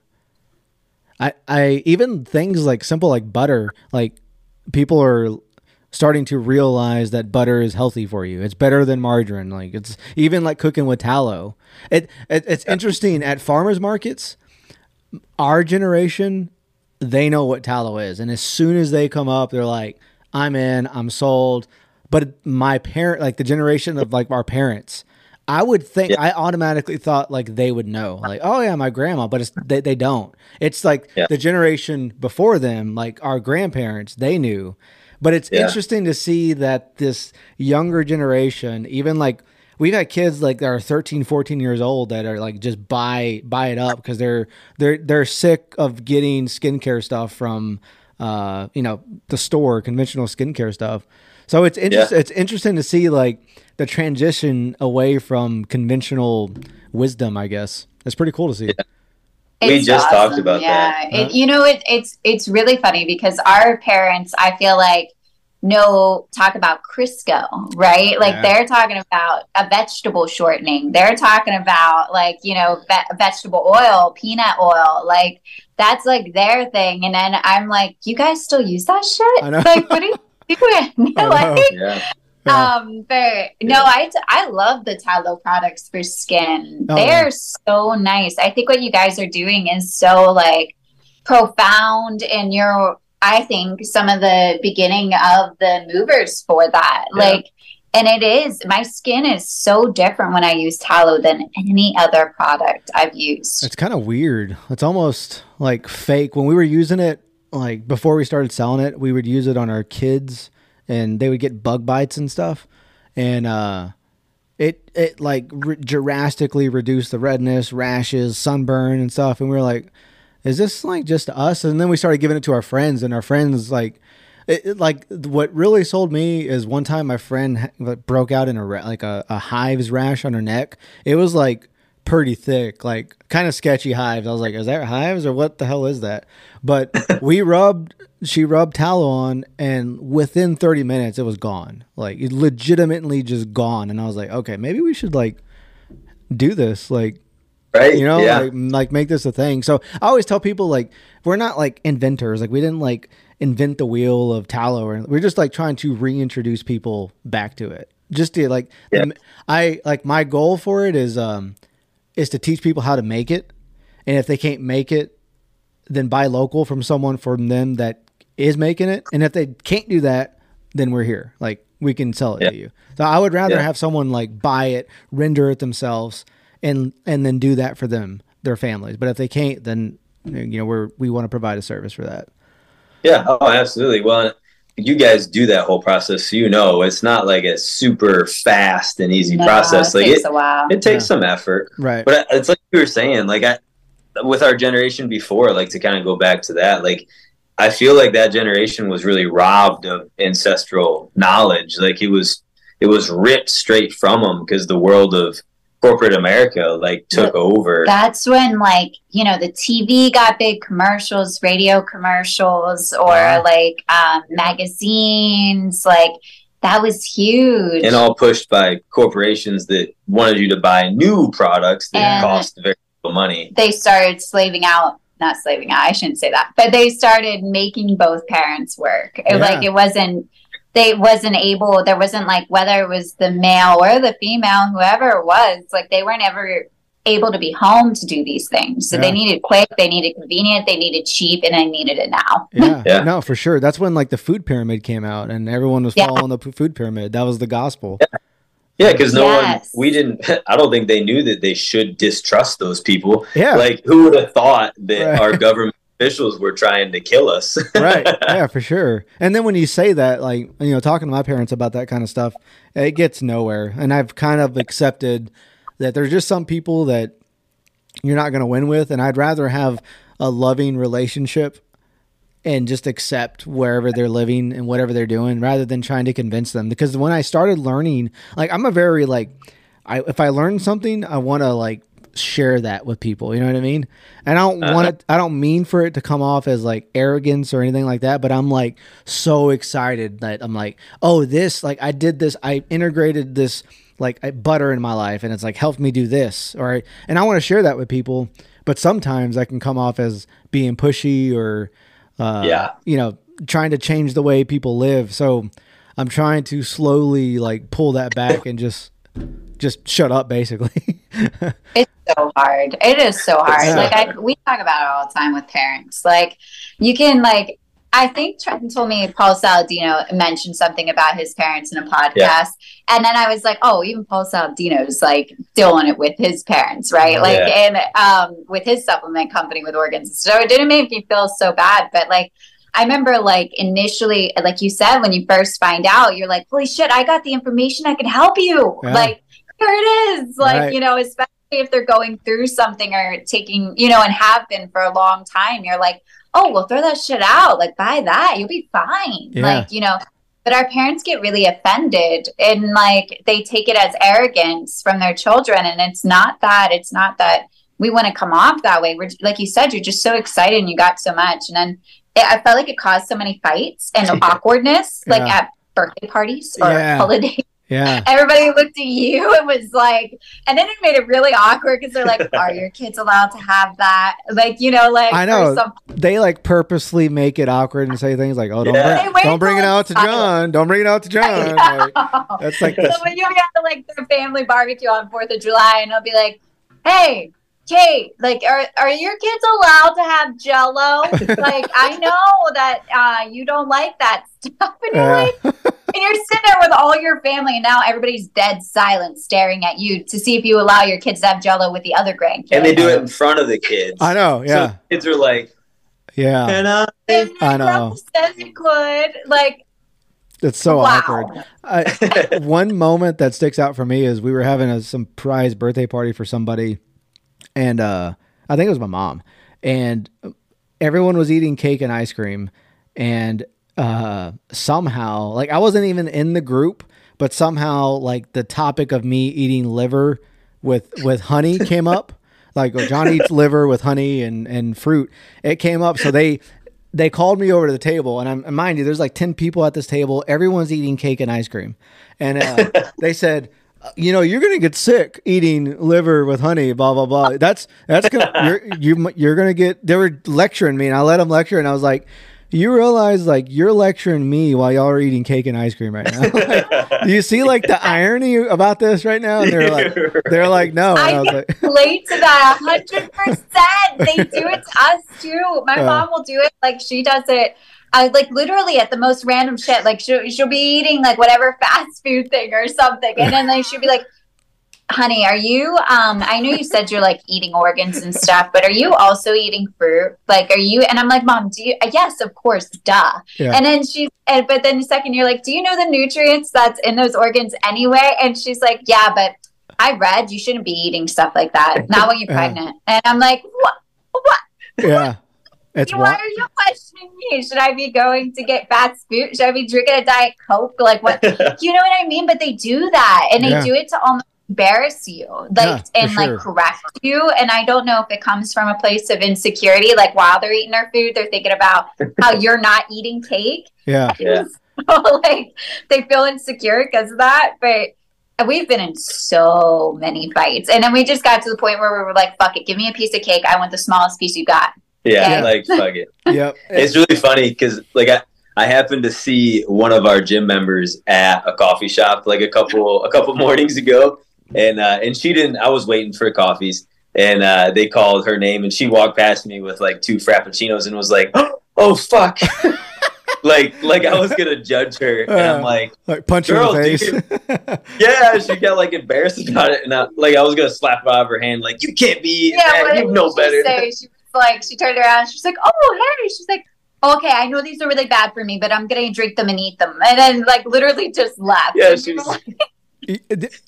I I even things like simple like butter, like people are starting to realize that butter is healthy for you. It's better than margarine. Like it's even like cooking with tallow. It, it it's interesting at farmers markets. Our generation, they know what tallow is, and as soon as they come up, they're like, "I'm in. I'm sold." But my parent, like the generation of like our parents, I would think I automatically thought like they would know, like, oh yeah, my grandma, but it's they, they don't. It's like Yeah. the generation before them, like our grandparents, they knew. But it's Yeah. interesting to see that this younger generation, even like we've got kids like that are 13, 14 years old that are like just buy buy it up because they're they're they're sick of getting skincare stuff from uh you know the store, conventional skincare stuff. So it's interest, it's interesting to see like the transition away from conventional wisdom. I guess it's pretty cool to see. We It's just talked about yeah. that. It, you know, it, it's it's really funny because our parents, I feel like, know talk about Crisco, right? Like Yeah. they're talking about a vegetable shortening. They're talking about like you know ve- vegetable oil, peanut oil, like that's like their thing. And then I'm like, you guys still use that shit? I know. Like, what are you doing? I know. like, Yeah. Yeah. um, but no, I I love the tallow products for skin. Oh, They're so nice. I think what you guys are doing is so like profound, and you're I think some of the beginning of the movers for that. Yeah. Like and it is my skin is so different when I use tallow than any other product I've used. It's kind of weird. It's almost like fake. When we were using it, like before we started selling it, we would use it on our kids, and they would get bug bites and stuff, and uh, it it like re- drastically reduced the redness, rashes, sunburn, and stuff. And we were like, "Is this like just us?" And then we started giving it to our friends, and our friends like it, it, like what really sold me is one time my friend ha- broke out in a ra- like a, a hives rash on her neck. It was like pretty thick, like kind of sketchy hives. I was like, is that hives or what the hell is that? But we rubbed, she rubbed tallow on, and within 30 minutes, it was gone. Like, it legitimately just gone. And I was like, okay, maybe we should like do this. Like, right? you know, yeah. like, like make this a thing. So I always tell people like we're not like inventors. Like we didn't like invent the wheel of tallow, or we're just like trying to reintroduce people back to it. Just to like, Yeah. the- I like my goal for it is um is to teach people how to make it, and if they can't make it, then buy local from someone from them that is making it. And if they can't do that, then we're here. Like we can sell it Yeah. to you. So I would rather Yeah. have someone like buy it, render it themselves, and and then do that for them, their families. But if they can't, then you know we're we want to provide a service for that. Yeah, oh, absolutely. Well, you guys do that whole process, so you know it's not like a super fast and easy No, process. it Like takes it, a while. it takes Yeah. some effort, Right. but uh, it's like you were saying, like I, with our generation before, like to kind of go back to that, like I feel like that generation was really robbed of ancestral knowledge. Like it was, it was ripped straight from them because the world of corporate America like took over. That's when like, you know, the TV got big commercials, radio commercials or Wow. like um magazines, like that was huge. and all pushed by corporations that wanted you to buy new products that And- cost very little money. they started slaving out not slaving out i shouldn't say that but they started making both parents work It- Yeah. like it wasn't they wasn't able there wasn't like whether it was the male or the female whoever it was like they weren't ever able to be home to do these things so Yeah. they needed quick they needed convenient they needed cheap and they needed it now Yeah, Yeah. no, for sure. That's when like the food pyramid came out, and everyone was Yeah. following the p- food pyramid. That was the gospel. Yeah, because no Yes. one, we didn't, I don't think they knew that they should distrust those people. Yeah, Like, who would have thought that Right. our government officials were trying to kill us? right. Yeah, for sure. And then when you say that, like you know, talking to my parents about that kind of stuff, it gets nowhere. And I've kind of accepted that there's just some people that you're not going to win with, and I'd rather have a loving relationship and just accept wherever they're living and whatever they're doing rather than trying to convince them because when i started learning like i'm a very like i if i learn something i want to like share that with people you know what i mean and i don't want it i don't mean for it to come off as like arrogance or anything like that but i'm like so excited that i'm like oh this like i did this i integrated this like butter in my life and it's like helped me do this All right, and i want to share that with people but sometimes i can come off as being pushy or uh, Yeah. you know, trying to change the way people live. So I'm trying to slowly like pull that back and just just shut up basically. It's so hard. It is so hard. Yeah. Like I, we talk about it all the time with parents. Like you can like. I think Trenton told me Paul Saladino mentioned something about his parents in a podcast, Yeah. and then I was like, "Oh, even Paul Saladino's like doing it with his parents, right? Like, Yeah. and um, with his supplement company with organs. So it didn't make me feel so bad, but like." I remember like initially, like you said, when you first find out, you're like, holy shit, I got the information. I can help you. Yeah. Like, here it is. Like, Right. you know, especially if they're going through something or taking, you know, and have been for a long time, you're like, oh, well, throw that shit out. Like, buy that. You'll be fine. Yeah. Like, you know, but our parents get really offended and like they take it as arrogance from their children. And it's not that. It's not that we want to come off that way. We're like you said, you're just so excited and you got so much. And then it, I felt like it caused so many fights and awkwardness, like Yeah. at birthday parties or Yeah. holidays yeah. everybody looked at you and was like and then it made it really awkward because they're like are your kids allowed to have that like you know like I know. some- They like purposely make it awkward and say things like, "Oh, don't Yeah. Bring, wait don't bring it out to John. Don't bring it out to John." Like, that's like so when you have like the family barbecue on Fourth of July, and they'll be like, "Hey, Kate, like, are are your kids allowed to have Jello? like, I know that uh, you don't like that stuff." And you're Yeah. like, you're sitting there with all your family, and now everybody's dead silent, staring at you to see if you allow your kids to have Jello with the other grandkids. And they do it in front of the kids. I know. Yeah. So kids are like, yeah. "Can I?" And I know. Says it could. Like, It's so wow. awkward. I, one moment that sticks out for me is we were having a surprise birthday party for somebody, and uh, I think it was my mom, and everyone was eating cake and ice cream, and uh, somehow, like I wasn't even in the group, but somehow, like the topic of me eating liver with with honey came up. Like oh, John eats liver with honey and and fruit. It came up, so they they called me over to the table, and I'm and mind you, there's like ten people at this table. Everyone's eating cake and ice cream, and uh, they said, uh, you know, you're gonna get sick eating liver with honey, blah blah blah. That's that's gonna you're you, you're gonna get. They were lecturing me, and I let them lecture, and I was like. You realize like you're lecturing me while y'all are eating cake and ice cream right now. Like, do you see like the irony about this right now? And they're like, they're like, no. And I, I was like, relate to that hundred percent. They do it to us too. My Uh. mom will do it like she does it. I like literally at the most random shit. Like she'll she'll be eating like whatever fast food thing or something, and then like, she'll be like, "Honey, are you? Um, I know you said you're like eating organs and stuff, but are you also eating fruit? Like, are you?" And I'm like, "Mom, do you? Yes, of course, duh." Yeah. And then she's, and, but then the second you're like, "Do you know the nutrients that's in those organs anyway?" And she's like, "Yeah, but." I read you shouldn't be eating stuff like that. Not when you're Yeah. pregnant. And I'm like, what? What? yeah, it's Why are you questioning me? Should I be going to get fast food? Should I be drinking a diet coke? Like what? you know what I mean? But they do that, and they Yeah. do it to almost embarrass you, like Yeah, and sure. like correct you. And I don't know if it comes from a place of insecurity, like while they're eating their food, they're thinking about how you're not eating cake. yeah, Yeah. So, like they feel insecure because of that. But we've been in so many fights, and then we just got to the point where we were like, "Fuck it, give me a piece of cake. I want the smallest piece you got." yeah, Yeah. like fuck it. yep. It's really funny because like I, I happened to see one of our gym members at a coffee shop like a couple a couple mornings ago, and uh, and she didn't. I was waiting for coffees, and uh, they called her name, and she walked past me with like two frappuccinos, and was like, "Oh fuck." like like I was gonna judge her, and I'm like, like punch her in the face. yeah. She got like embarrassed about it, and I, like I was gonna slap her out of her hand, like you can't be Yeah, that. You know she better. Say? She was like, she turned around. She's like, "Oh, hey." She's like, "Okay, I know these are really bad for me, but I'm gonna drink them and eat them." And then like literally just left. Yeah, And she was- like,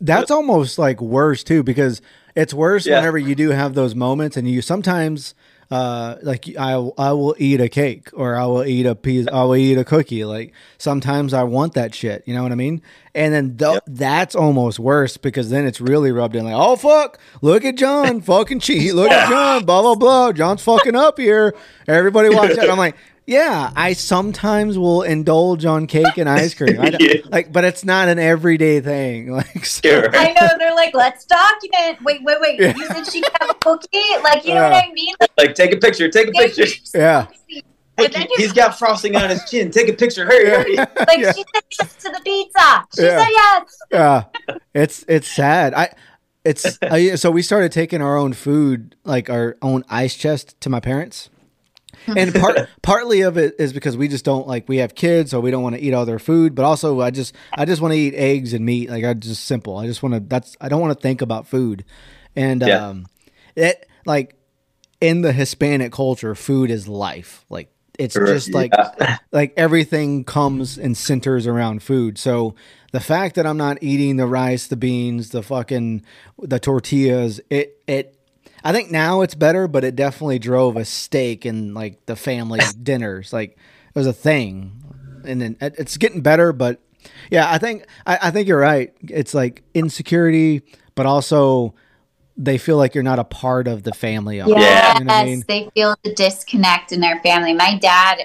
That's almost like worse too, because it's worse Yeah. whenever you do have those moments, and you sometimes, uh, like I, I will eat a cake or I will eat a piece, I will eat a cookie. Like sometimes I want that shit, you know what I mean? And then th- Yep. that's almost worse because then it's really rubbed in. Like, oh fuck, look at John, fucking cheat, look at John, blah blah blah. John's fucking up here. Everybody watch out. I'm like. Yeah, I sometimes will indulge on cake and ice cream. I Yeah. Like, but it's not an everyday thing. Like, so- Sure. I know they're like, "Let's document." Wait, wait, wait. Yeah. You said she could have a cookie. Like, you know Yeah. what I mean? Like, Like take a picture. Take a picture. Yeah. Look, he, he's got frosting on his chin. Take a picture. Hurry, hurry. like yeah. she said yes to the pizza. She Yeah. said yes. yeah, it's it's sad. I it's I, so we started taking our own food, like our own ice chest, to my parents, and part partly of it is because we just don't like we have kids, so we don't want to eat all their food. But also, I just I just want to eat eggs and meat. Like I just simple. I just want to. That's I don't want to think about food, and Yeah. um, it like in the Hispanic culture, food is life. Like it's just like like everything comes and centers around food. So the fact that I'm not eating the rice, the beans, the fucking the tortillas, it it I think now it's better, but it definitely drove a stake in like the family dinners. Like it was a thing. And then it's getting better, but yeah, I think I, I think you're right. It's like insecurity, but also they feel like you're not a part of the family. almost. Yeah. You know I Yes, mean? they feel the disconnect in their family. My dad,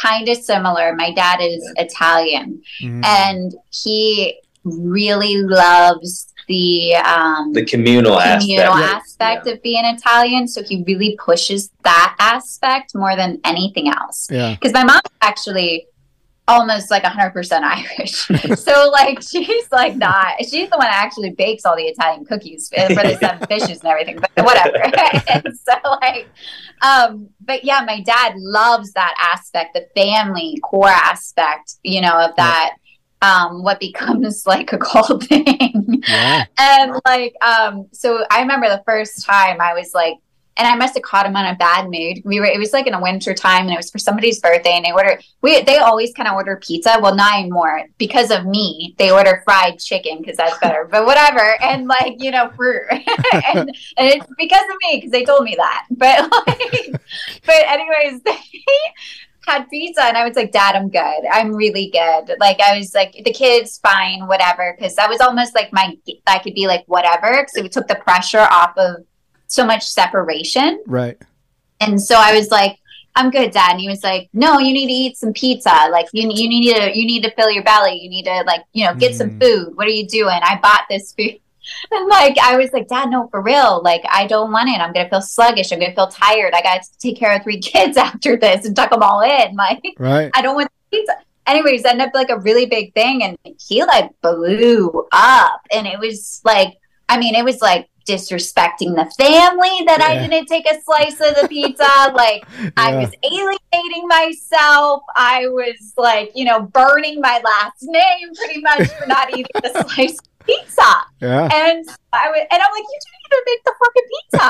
kind of similar. My dad is Italian, Mhm. and he really loves the um, The communal, communal aspect. aspect of being Italian. So he really pushes that aspect more than anything else. Yeah. Because my mom's actually almost like 100% Irish. so, like, she's like not, she's the one that actually bakes all the Italian cookies for the seven fishes and everything, but whatever. and so, like, um, but yeah, my dad loves that aspect, the family core aspect, you know, of that. Um, what becomes like a cult thing. Yeah. and like, um, so I remember the first time I was like, and I must have caught him on a bad mood. We were, it was like in a winter time and it was for somebody's birthday and they ordered, we, they always kind of order pizza. Well, not anymore because of me. They order fried chicken because that's better, but whatever. And like, you know, fruit. and, and it's because of me because they told me that. But like, but anyways, they, had pizza and I was like, Dad, I'm good. I'm really good. Like I was like, the kids fine, whatever. Cause that was almost like my I could be like whatever. Cause it took the pressure off of so much separation. Right. And so I was like, I'm good, Dad. And he was like, No, you need to eat some pizza. Like you you need to you need to fill your belly. You need to like, you know, get mm. some food. What are you doing? I bought this food. And like I was like, Dad, no, for real. Like I don't want it. I'm gonna feel sluggish. I'm gonna feel tired. I got to take care of three kids after this and tuck them all in. Like, right. I don't want pizza. Anyways, ended up like a really big thing, and he like blew up, and it was like, I mean, it was like disrespecting the family that yeah. I didn't take a slice of the pizza. like yeah. I was alienating myself. I was like, you know, burning my last name pretty much for not eating the slice pizza. Yeah. And I would, and I'm like, you didn't even make the fucking pizza.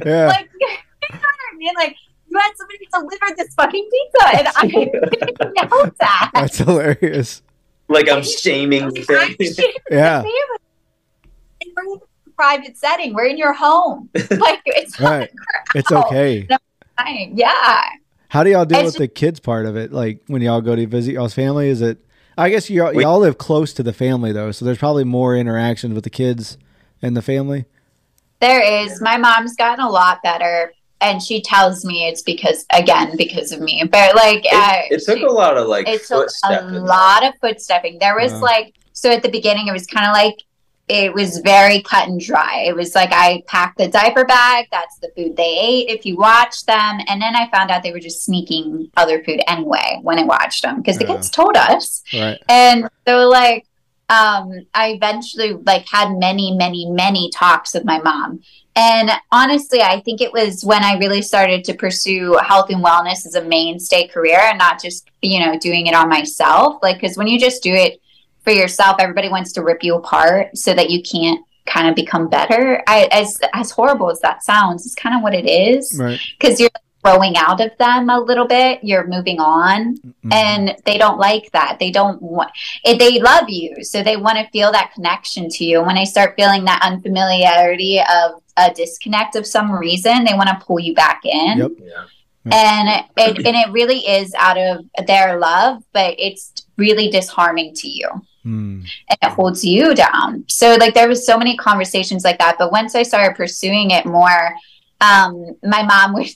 yeah. Like, you know what I mean? Like, you had somebody deliver this fucking pizza, and I didn't know that. That's hilarious. Like I'm shaming the family. Yeah. And we're in a private setting. We're in your home. Like it's right. It's okay. Yeah. How do y'all deal it's with just, the kids part of it? Like when y'all go to visit y'all's family, is it I guess you y'all live close to the family though, so there's probably more interaction with the kids and the family. There is. My mom's gotten a lot better, and she tells me it's because again because of me. But like, it, uh, it took she, a lot of like it took a lot of footstepping. There was like so at the beginning, it was kind of like it was very cut and dry. It was like I packed the diaper bag, that's the food they ate if you watch them. And then I found out they were just sneaking other food anyway when I watched them because the kids told us. Right. And so like um I eventually like had many, many, many talks with my mom. And honestly, I think it was when I really started to pursue health and wellness as a mainstay career and not just, you know, doing it on myself. Like, because when you just do it for yourself everybody wants to rip you apart so that you can't kind of become better. I, as as horrible as that sounds it's kind of what it is. Because right. you're growing out of them a little bit. You're moving on. Mm-hmm. and they don't like that. They don't want they love you. So they want to feel that connection to you. When they start feeling that unfamiliarity of a disconnect of some reason they want to pull you back in. Yep. yeah. And it and it really is out of their love but it's really disharming to you mm. and it holds you down. So like there was so many conversations like that but once i started pursuing it more um my mom would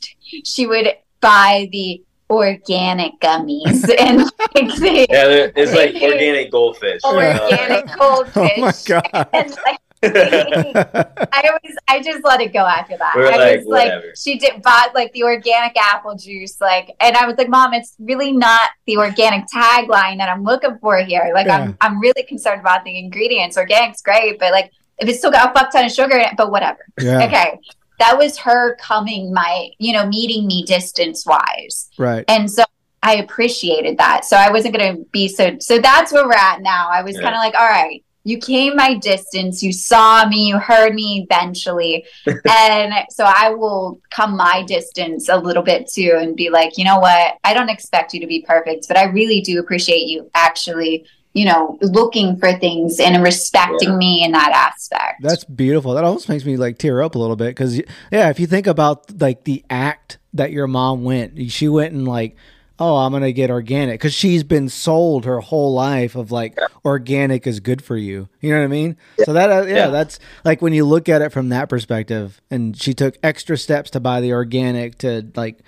she would buy the organic gummies and like the, yeah it's like organic goldfish organic goldfish oh my god. And like I always, I just let it go after that. We're I like, was like, she did bought like the organic apple juice, like, and I was like, Mom, it's really not the organic tagline that I'm looking for here. Like, yeah. I'm, I'm really concerned about the ingredients. Organic's great, but like, if it's still got a fuck ton of sugar in it, but whatever. Yeah. Okay. That was her coming my, you know, meeting me distance wise. Right. And so I appreciated that. So I wasn't going to be so, so that's where we're at now. I was yeah. kind of like, all right, you came my distance, you saw me, you heard me eventually. and so I will come my distance a little bit too and be like, you know what? I don't expect you to be perfect, but I really do appreciate you actually, you know, looking for things and respecting yeah. me in that aspect. That's beautiful. That almost makes me like tear up a little bit because, yeah, if you think about like the act that your mom went, she went and like, oh, I'm gonna get organic because she's been sold her whole life of like yeah. organic is good for you. You know what I mean? Yeah. So that uh, yeah, yeah, that's like when you look at it from that perspective. And she took extra steps to buy the organic to like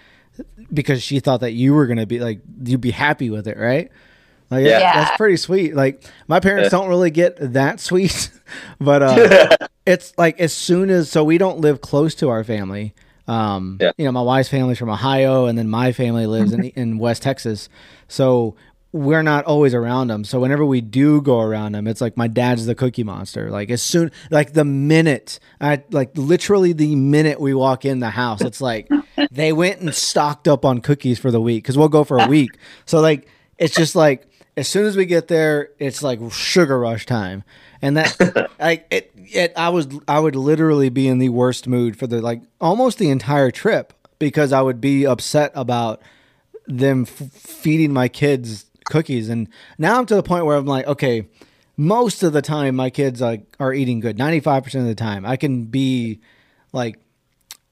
because she thought that you were gonna be like you'd be happy with it, right? Like, yeah. that's pretty sweet. Like my parents don't really get that sweet, but uh, it's like as soon as so we don't live close to our family. Um, yeah. You know, my wife's family's from Ohio, and then my family lives in in West Texas. So we're not always around them. So whenever we do go around them, it's like my dad's the cookie monster. Like as soon, like the minute, I like literally the minute we walk in the house, it's like they went and stocked up on cookies for the week because we'll go for a week. So like it's just like as soon as we get there, it's like sugar rush time, and that like it, it. I was I would literally be in the worst mood for the like almost the entire trip because I would be upset about them f- feeding my kids cookies, and now I'm to the point where I'm like, okay, most of the time my kids like are eating good, ninety five percent of the time. I can be like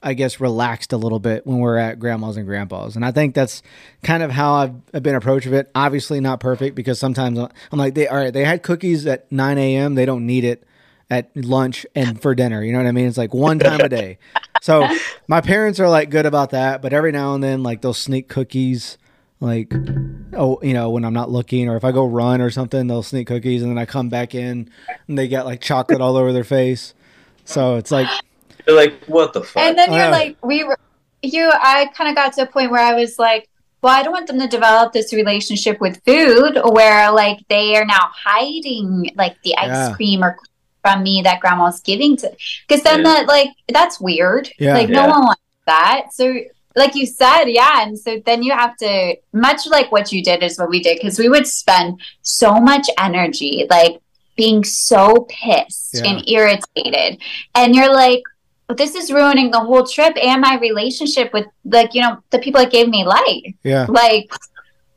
I guess, relaxed a little bit when we're at grandma's and grandpa's. And I think that's kind of how I've, I've been approaching it. Obviously, not perfect because sometimes I'm like, they all right, they had cookies at 9 a.m., they don't need it at lunch and for dinner. You know what I mean? It's like one time a day. So my parents are like good about that, but every now and then, like they'll sneak cookies. Like, oh, you know, when I'm not looking, or if I go run or something, they'll sneak cookies, and then I come back in, and they get like chocolate all over their face. So it's like you're like, what the fuck? And then you're like, we were, you, I kind of got to a point where I was like, well, I don't want them to develop this relationship with food where like they are now hiding like the ice Yeah. cream or from me that grandma's giving to, because then Yeah. that like, that's weird. Yeah. Like no one wants that. So like you said, yeah. And so then you have to, much like what you did is what we did, because we would spend so much energy, like being so pissed Yeah. and irritated. And you're like, but this is ruining the whole trip and my relationship with like, you know, the people that gave me light yeah, Like,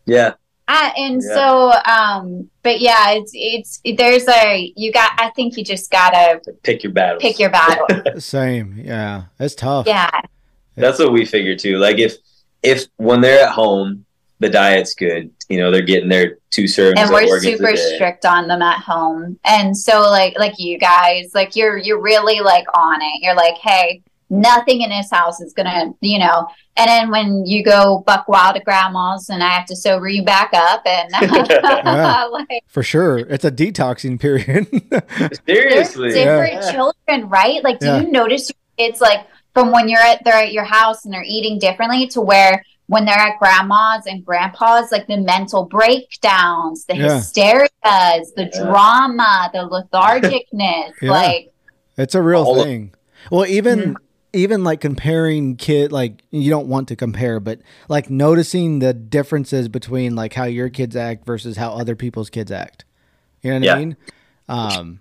yeah, I, and Yeah. so, um, but yeah, it's, it's, there's a, you got, I think you just gotta pick your battles. pick your battle. same. Yeah, it's tough. yeah. That's what we figure too. Like if if when they're at home, the diet's good. You know, they're getting their two servings and we're organs a super day. strict on them at home and so like like you guys like you're you're really like on it you're like hey nothing in this house is gonna you know and then when you go buck wild at grandma's and i have to sober you back up and Yeah. like for sure. It's a detoxing period. there's Seriously. different Yeah. children right like do Yeah. you notice it's like from when you're at they're at your house and they're eating differently to where when they're at grandma's and grandpa's like the mental breakdowns the Yeah. hysterias the Yeah. drama the lethargicness Yeah. like It's a real All of- thing. Well, even even like comparing kid like you don't want to compare, but like noticing the differences between like how your kids act versus how other people's kids act. You know what I mean? Um,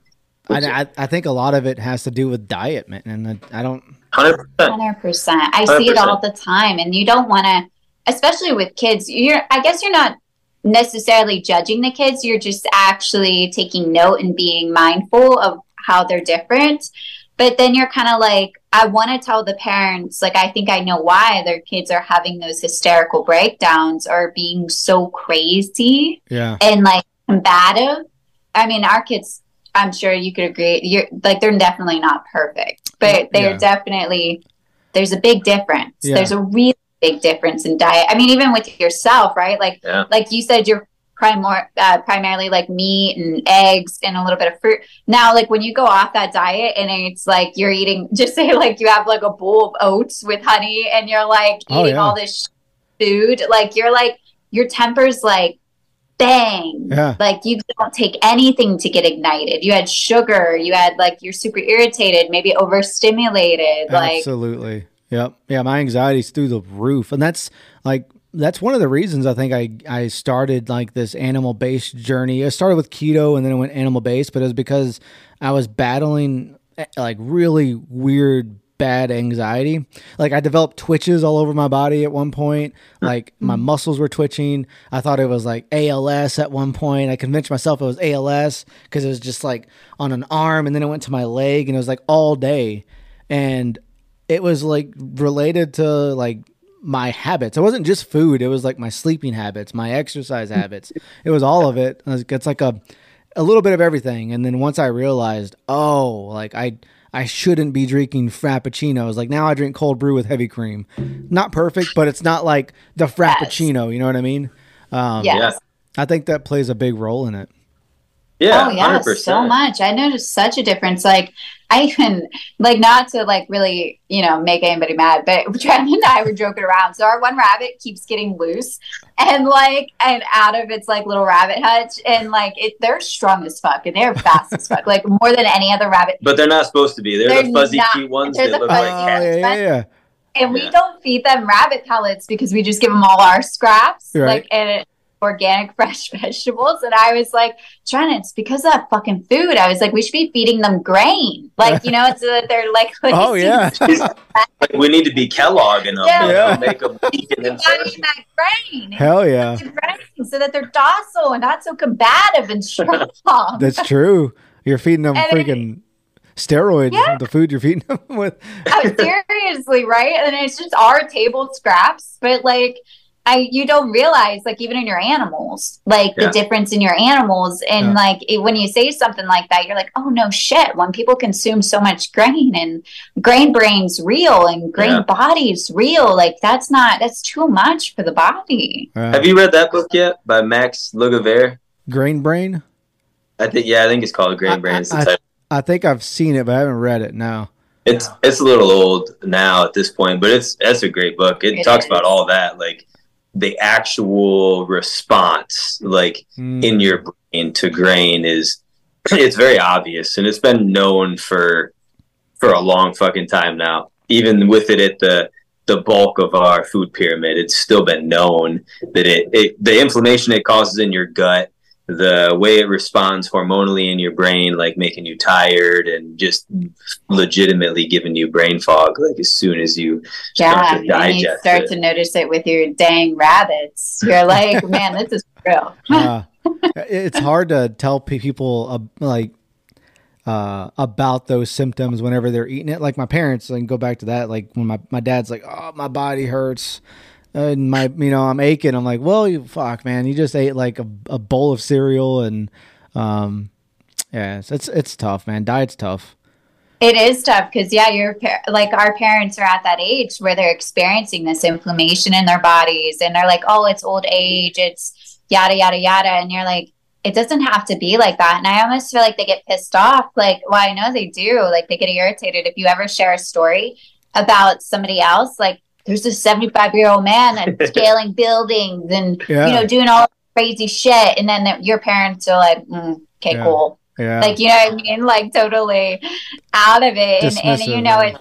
I, I I think a lot of it has to do with diet, man, and I, I don't. Hundred percent. Hundred percent. I see it all the time, and you don't want to, especially with kids. You're, I guess, you're not necessarily judging the kids. You're just actually taking note and being mindful of how they're different. But then you're kind of like, I want to tell the parents, like, I think I know why their kids are having those hysterical breakdowns or being so crazy Yeah, and like combative. I mean, our kids, I'm sure you could agree, you're like they're definitely not perfect, but they're Yeah. definitely there's a big difference. Yeah. There's a really big difference in diet. I mean, even with yourself, right? Like Yeah. like you said, you're primor- uh, primarily like meat and eggs and a little bit of fruit. Now, like when you go off that diet and it's like you're eating, just say like you have like a bowl of oats with honey and you're like Oh, eating yeah. all this food, like you're like your temper's like bang. yeah, Like you don't take anything to get ignited. You had sugar. You had like you're super irritated, maybe overstimulated. Like absolutely. Yep. Yeah, my anxiety's through the roof, and that's like that's one of the reasons I think I I started like this animal based journey. I started with keto and then I went animal based, but it was because I was battling eh, like really weird bad anxiety. Like I developed twitches all over my body at one point. Like my muscles were twitching. I thought it was like ALS at one point. I convinced myself it was ALS because it was just like on an arm and then it went to my leg and it was like all day. And it was like related to like my habits. It wasn't just food. It was like my sleeping habits, my exercise habits. It was all of it. It's like a a little bit of everything. And then once I realized, oh, like I I shouldn't be drinking frappuccinos. Like now I drink cold brew with heavy cream. Not perfect, but it's not like the frappuccino. You know what I mean? Um, yes. I think that plays a big role in it. Yeah, oh yeah, 100%. so much. I noticed such a difference. Like I even like not to like really, you know, make anybody mad, but Trent and I were joking around. So our one rabbit keeps getting loose and like and out of its like little rabbit hutch and like it they're strong as fuck and they're fast as fuck. Like more than any other rabbit. But they're not supposed to be. They're, They're the fuzzy not. cute ones They're that the look like cats. yeah, yeah, yeah. And we don't feed them rabbit pellets because we just give them all our scraps. Right. Like and it, organic fresh vegetables. And I was like, Trent, it's because of that fucking food. I was like, we should be feeding them grain. Like, you know, so that they're like, oh yeah. Like, we need to be Kellogg and them, Yeah. you know, Yeah. make them weak and then that grain. Hell yeah. Grain so that they're docile and not so combative and strong. That's true. You're feeding them And it- freaking steroids. Yeah. The food you're feeding them with. oh, seriously, right? And it's just our table scraps, but like I you don't realize like even in your animals, like Yeah. the difference in your animals and Yeah. like it, when you say something like that, you're like, "Oh no shit, when people consume so much grain and grain brain's real and grain Yeah. body's real, like that's not that's too much for the body." Uh, Have you read that book yet by Max Lugavere? grain brain? I think yeah, I think it's called Grain I- Brain. It's, the I- I think I've seen it, but I haven't read it. No. it's it's a little old now at this point, but it's that's a great book. It, It talks is. about all that, like the actual response, like Mm. in your brain to grain is it's very obvious and it's been known for for a long fucking time now even with it at the the bulk of our food pyramid it's still been known that it, it the inflammation it causes in your gut the way it responds hormonally in your brain like making you tired and just legitimately giving you brain fog like as soon as you Yeah, start to and you digest start it. to notice it with your dang rabbits. You're like, "Man, this is real." Uh, it's hard to tell people uh, like uh, about those symptoms whenever they're eating it. Like my parents, I can go back to that. Like when my, my dad's like, "Oh, my body hurts," and my you know I'm aching. I'm like, "Well, you fuck, man, you just ate like a, a bowl of cereal and um, yeah, it's, it's it's tough, man. Diet's tough. It is tough because yeah, your par- like our parents are at that age where they're experiencing this inflammation in their bodies, and they're like, "Oh, it's old age, it's yada yada yada," and you're like, "It doesn't have to be like that." And I almost feel like they get pissed off. Like, well, I know they do. Like, they get irritated if you ever share a story about somebody else. Like, there's this 75 year old man that's scaling buildings and Yeah. you know doing all crazy shit, and then the, your parents are like, mm, "Okay, Yeah. cool." Yeah, like you know what I mean, like totally out of it, and, and you know yeah. it.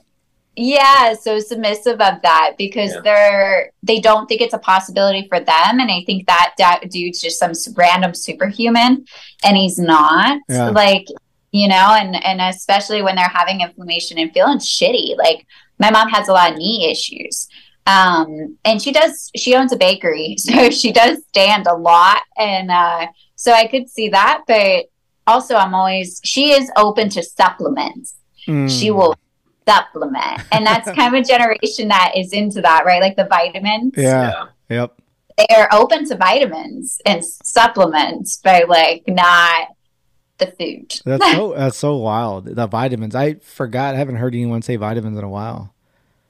Yeah, so submissive of that because Yeah. they're they don't think it's a possibility for them, and I think that that dude's just some random superhuman, and he's not. Yeah. Like you know, and and especially when they're having inflammation and feeling shitty. Like my mom has a lot of knee issues. Um, and she does, she owns a bakery, so she does stand a lot. And, uh, so I could see that, but also I'm always, she is open to supplements. Mm. She will supplement. And that's kind of a generation that is into that, right? Like the vitamins. Yeah. Yep. They are open to vitamins and supplements, but like not the food. That's so that's so wild. The vitamins. I forgot. I haven't heard anyone say vitamins in a while.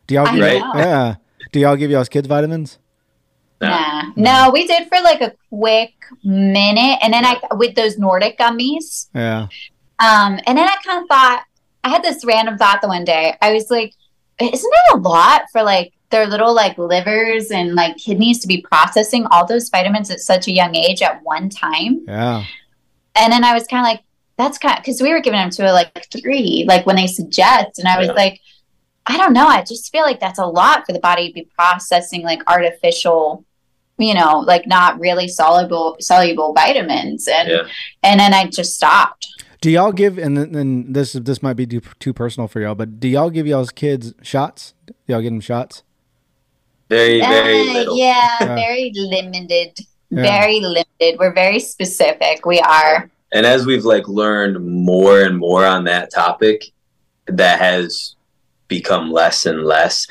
Do y'all give Right. know. yeah? Do y'all give y'all's kids vitamins? Nah. No, we did for like a quick minute. And then I, with those Nordic gummies, Yeah. Um, and then I kind of thought, I had this random thought the one day. I was like, isn't it a lot for like their little like livers and like kidneys to be processing all those vitamins at such a young age at one time? Yeah. And then I was kind of like, that's kind of because we were giving them to a like three, like when they suggest. And I was Yeah. like, I don't know. I just feel like that's a lot for the body to be processing like artificial, you know, like not really soluble soluble vitamins. And Yeah. and then I just stopped. Do y'all give and then, then this this might be too, too personal for y'all, but do y'all give y'all's kids shots? Do y'all give them shots? Very, very Uh, little. yeah, Yeah. very limited. Yeah. Very limited. We're very specific. We are. And as we've like learned more and more on that topic, that has become less and less.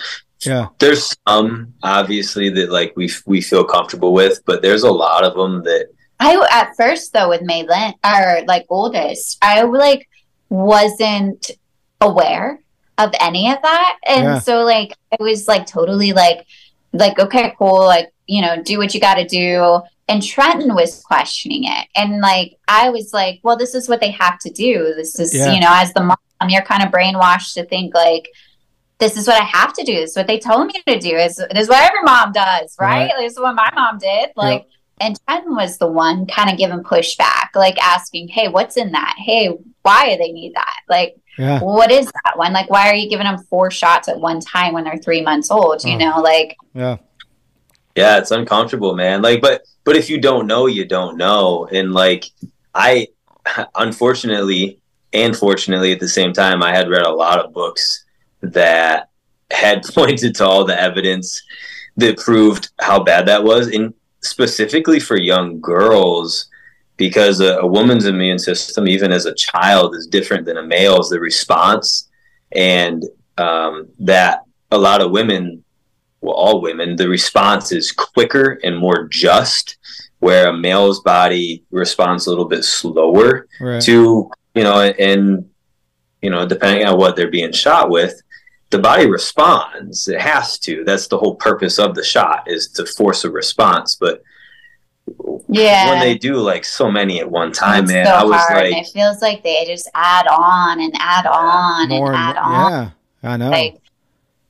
Yeah. There's some obviously that like we we feel comfortable with, but there's a lot of them that I at first though with Maylin or like oldest, I like wasn't aware of any of that, and Yeah. so like it was like totally like like okay, cool, like you know, do what you got to do. And Trenton was questioning it, and like I was like, well, this is what they have to do. This is Yeah. you know, as the mom, you're kind of brainwashed to think like. This is what I have to do. This is what they told me to do. Is this is what every mom does, right? Right. This is what my mom did. Like, and Trenton was the one kind of giving pushback, like asking, "Hey, what's in that? Hey, why do they need that? Like, Yeah. what is that one? Like, why are you giving them four shots at one time when they're three months old? You Oh. know, like, Yeah. Yeah, it's uncomfortable, man. Like, but but if you don't know, you don't know. And like, I unfortunately and fortunately at the same time, I had read a lot of books that had pointed to all the evidence that proved how bad that was, and specifically for young girls, because a, a woman's immune system, even as a child, is different than a male's. The response, and um, that a lot of women, well, all women, the response is quicker and more just, where a male's body responds a little bit slower Right. to you know, and you know, depending on what they're being shot with, the body responds. It has to. That's the whole purpose of the shot is to force a response. But Yeah. when they do like so many at one time, It's man, so I was hard, and like, it feels like they just add on and add on More and and add on. yeah, I know. Like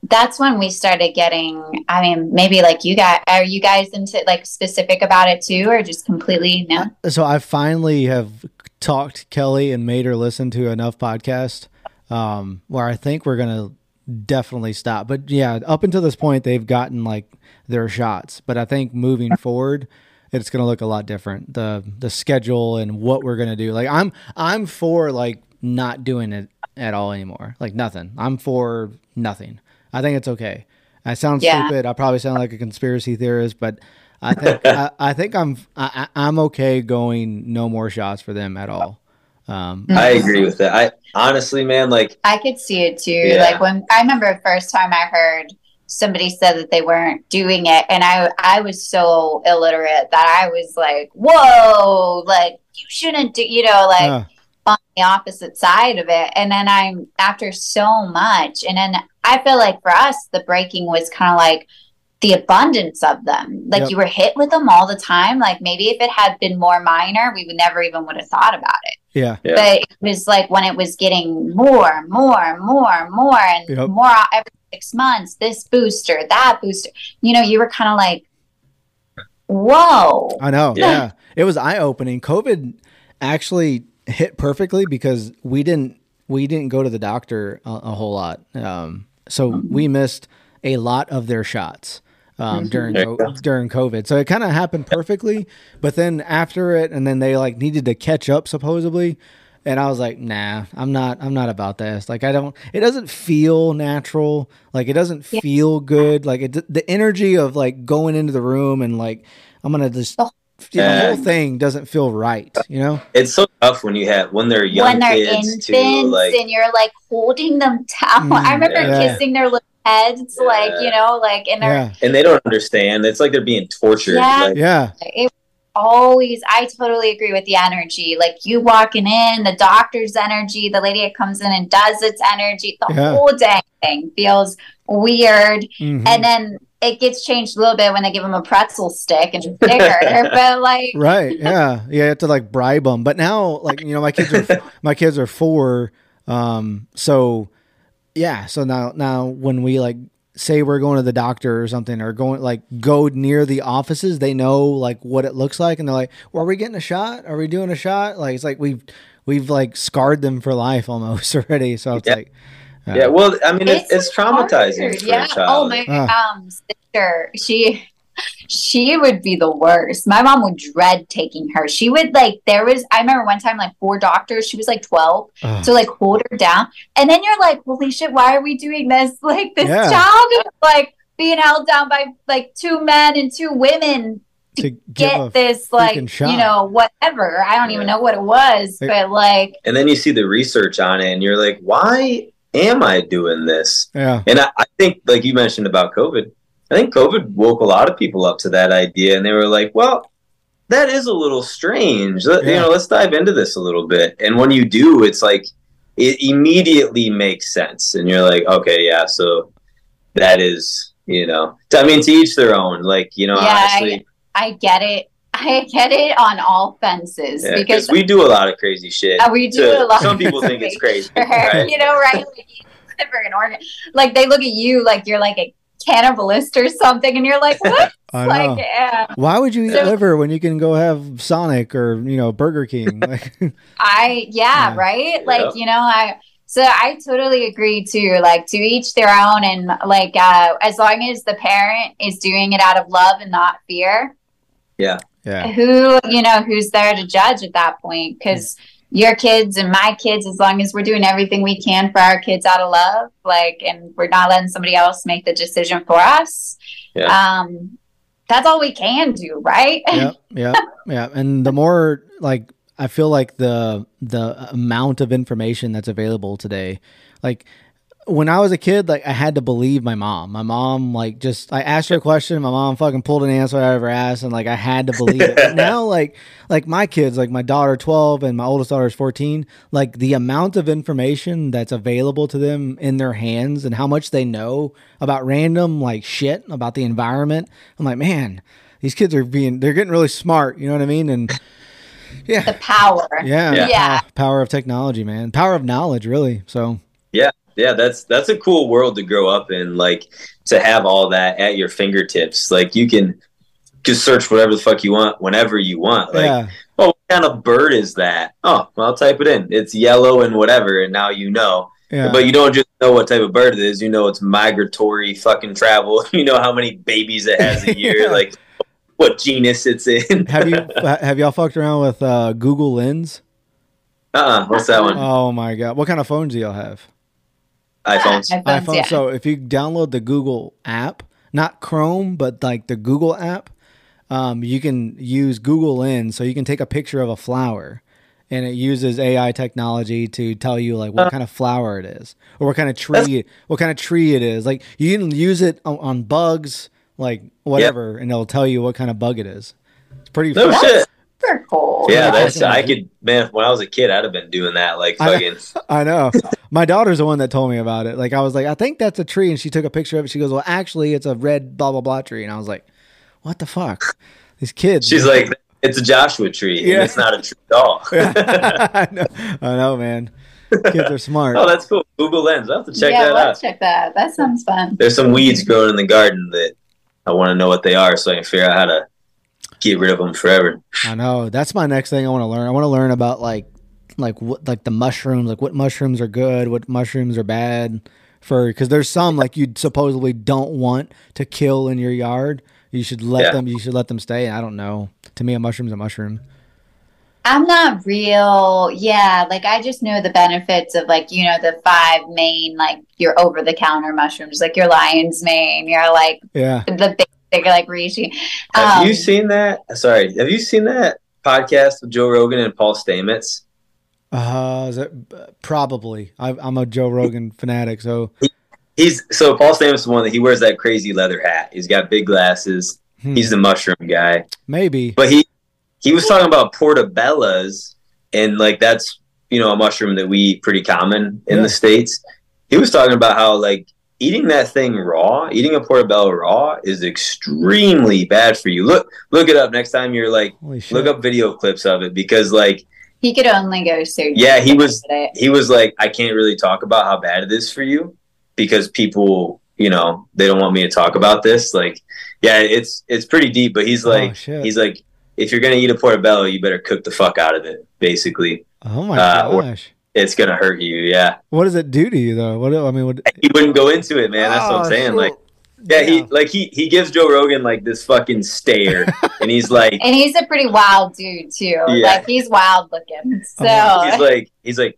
that's when we started getting. I mean, maybe like you guys are you guys into like specific about it too, or just completely no? so I finally have talked Kelly and made her listen to enough podcast um, where I think we're gonna definitely stop. But yeah, up until this point, they've gotten like their shots. But I think moving forward, it's gonna look a lot different. The the schedule and what we're gonna do. Like I'm I'm for like not doing it at all anymore. Like nothing. I'm for nothing. I think it's okay. I sound Yeah. stupid. I probably sound like a conspiracy theorist, but I think I, I think I'm I, I- I'm okay going no more shots for them at all. Um, I agree with that. I honestly, man, like, I could see it too. Yeah. Like when I remember the first time I heard somebody said that they weren't doing it, and I I was so illiterate that I was like, "Whoa!" Like you shouldn't do. You know, like uh, on the opposite side of it. And then I'm after so much, and then I feel like for us, the breaking was kind of like the abundance of them. Like Yep. you were hit with them all the time. Like maybe if it had been more minor, we would never even would have thought about it. yeah, Yeah. But it was like when it was getting more, more, more, more, and Yep. more every six months, this booster, that booster, you know, you were kind of like, whoa. I know. Yeah. Yeah. It was eye opening. COVID actually hit perfectly because we didn't we didn't go to the doctor a, a whole lot. Um, so we missed a lot of their shots um, during There you co- during COVID. So it kind of happened perfectly. But then after it, and then they like needed to catch up supposedly. And I was like, nah, I'm not. I'm not about this. Like, I don't. It doesn't feel natural. Like, it doesn't Yeah. feel good. Like, it, the energy of like going into the room and like, I'm gonna just. The- you know, the whole thing doesn't feel right. You know. it's so tough when you have when they're young when they're kids infants too. Like, and you're like holding them down. Mm, I remember yeah. kissing their little heads, like, you know, like, and they're Yeah. and they don't understand. It's like they're being tortured. Yeah. Like, Yeah. it always i totally agree with the energy like you walking in the doctor's energy the lady that comes in and does its energy the Yeah. whole dang thing feels weird Mhm. and then it gets changed a little bit when they give them a pretzel stick and it's bigger but like right. Yeah. Yeah. You have to like bribe them. But now, like you know, my kids are my kids are four. Um. So yeah. So now now when we like say we're going to the doctor or something or going like go near the offices, they know like what it looks like, and they're like, "Well, are we getting a shot? Are we doing a shot?" Like it's like we've we've like scarred them for life almost already. So it's Yeah. like. Yeah. Well, I mean, it's, it's, traumatizing for yeah a child. oh my Ah. um sister she she would be the worst my mom would dread taking her she would like there was i remember one time like four doctors she was like 12 Ugh. to like hold her down. And then you're like, holy shit, why are we doing this? Like this Yeah. child is like being held down by like two men and two women to give get this like shot. you know whatever. I don't even know what it was, Like- but like and then you see the research on it, and you're like, why am I doing this? yeah. And I, I think, like you mentioned about COVID, I think COVID woke a lot of people up to that idea, and they were like, well. That is a little strange. Let, You know, let's dive into this a little bit. And when you do, it's like it immediately makes sense, and you're like, okay, yeah. So that is, you know, I mean, to each their own. Like, you know, Yeah, I- honestly, I get it. I get it on all fences yeah, because because we do a lot of crazy shit. uh, we do to- a lot. some of people think it's crazy, Sure. right? You know, right? Like, you organ. Like they look at you like you're like a cannibalist or something, and you're like, what? I know. like, yeah. Why would you eat So- liver when you can go have Sonic or you know Burger King? Like, I yeah, Yeah. right? Like, Yeah. you know, I So I totally agree too. Like to each their own, and like uh, as long as the parent is doing it out of love and not fear, Yeah. Yeah. who you know who's there to judge at that point? Because your kids and my kids, as long as we're doing everything we can for our kids out of love, like, and we're not letting somebody else make the decision for us. Yeah. Um, that's all we can do, right? yeah yeah yeah. And the more like I feel like the the amount of information that's available today, like when I was a kid, like I had to believe my mom. My mom, like, just I asked her a question, my mom fucking pulled an answer out of her ass, and like I had to believe it. But now, like, like my kids, like my daughter twelve and my oldest daughter is fourteen, like the amount of information that's available to them in their hands and how much they know about random like shit about the environment. I'm like, man, these kids are being they're getting really smart. You know what I mean? And yeah, the power. yeah, Yeah. Yeah. pow- power of technology, man, power of knowledge, really. So yeah that's that's a cool world to grow up in like to have all that at your fingertips. Like you can just search whatever the fuck you want whenever you want. Like yeah, oh what kind of bird is that? Oh well, i'll type it in. It's yellow and whatever and now you know. Yeah. but you don't just know what type of bird it is. You know it's migratory fucking travel. You know how many babies it has a year Yeah. like what genus it's in. Have you have y'all fucked around with uh, Google Lens? uh-uh what's that one? Oh my god, what kind of phones do y'all have? Iphones iPhones, iPhone. yeah. So if you download the Google app, not Chrome, but like the Google app, um, you can use Google Lens. So you can take a picture of a flower, and it uses AI technology to tell you like what kind of flower it is, or what kind of tree, what kind of tree it is. Like you can use it on, on bugs, like whatever, and it'll tell you what kind of bug it is. It's pretty. no fun. shit super cool. yeah Yeah, that's I i could man when i was a kid i'd have been doing that like I- fucking I know. My daughter's the one that told me about it. Like I was like, I think that's a tree, and she took a picture of it. She goes, "Well, actually, it's a red blah blah blah tree," and I was like, "What the fuck? These kids." She's like, it's a Joshua tree, Yeah. and it's not a tree at all. I know, I know, man. Kids are smart. oh, that's cool. Google Lens. I'll have to check yeah, that let's out. check that. That sounds fun. There's some weeds growing in the garden that I want to know what they are, so I can figure out how to get rid of them forever. I know. That's my next thing I want to learn. I want to learn about like, like what, like the mushrooms, like what mushrooms are good, what mushrooms are bad for. Because there's some like you supposedly don't want to kill in your yard. You should let Yeah. them. You should let them stay. I don't know. To me, a mushroom's a mushroom. I'm not real. Yeah, like I just know the benefits of like, you know, the five main like your over the counter mushrooms, like your lion's mane, your like Yeah. the big like reishi. Have Um, you seen that? Sorry, have you seen that podcast with Joe Rogan and Paul Stamets? Uh, is it, probably. I, I'm a Joe Rogan fanatic, so He's so Paul Stamets is one that he wears that crazy leather hat. He's got big glasses. hmm, He's the mushroom guy. maybe. But he he was talking about portobellas, and like that's you know a mushroom that we eat pretty common in Yeah. the states. He was talking about how like eating that thing raw, eating a portobello raw, is extremely bad for you. Look look it up next time you're like look up video clips of it because like he could only go so Yeah, he was- it. he was like I can't really talk about how bad it is for you because people you know they don't want me to talk about this like yeah it's it's pretty deep but he's Oh, like shit. he's like if you're gonna eat a portobello you better cook the fuck out of it basically Oh my uh, or- gosh. It's gonna hurt you yeah What does it do to you though? What do- I mean, what? he wouldn't go into it man that's what i'm Oh, saying shit. like yeah he like he he gives joe rogan like this fucking stare and he's like And he's a pretty wild dude too. Yeah. Like he's wild looking. Oh, so Oh, he's like he's like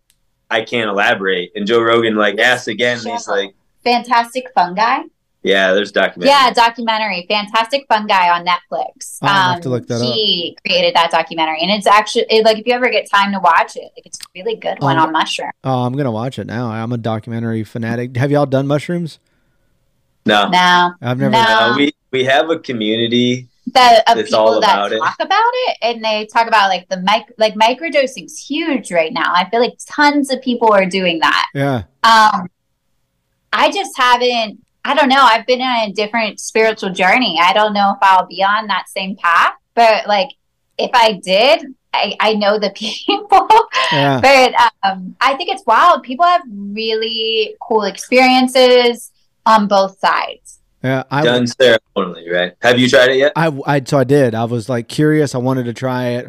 i can't elaborate and joe rogan like asks again and he's like fantastic fungi. Yeah there's documentary Yeah, documentary. Fantastic Fungi on Netflix. Um, I'll have to look that he created that documentary, and it's actually it, like if you ever get time to watch it, like it's a really good one Um, on mushroom. Oh, I'm gonna watch it now. I'm a documentary fanatic. Have y'all done mushrooms? no Now I've never. No. Uh, we we have a community. that of It's all people that about it. talk about it, and they talk about like the mic like microdosing's huge right now. I feel like tons of people are doing that. Yeah. Um, I just haven't. I don't know. I've been on a different spiritual journey. I don't know if I'll be on that same path, but like if I did, I, I know the people. Yeah. but um, I think it's wild. People have really cool experiences on both sides. Yeah. I, done ceremonially, right? Have you tried it yet? I, I, so I did. I was like curious. I wanted to try it.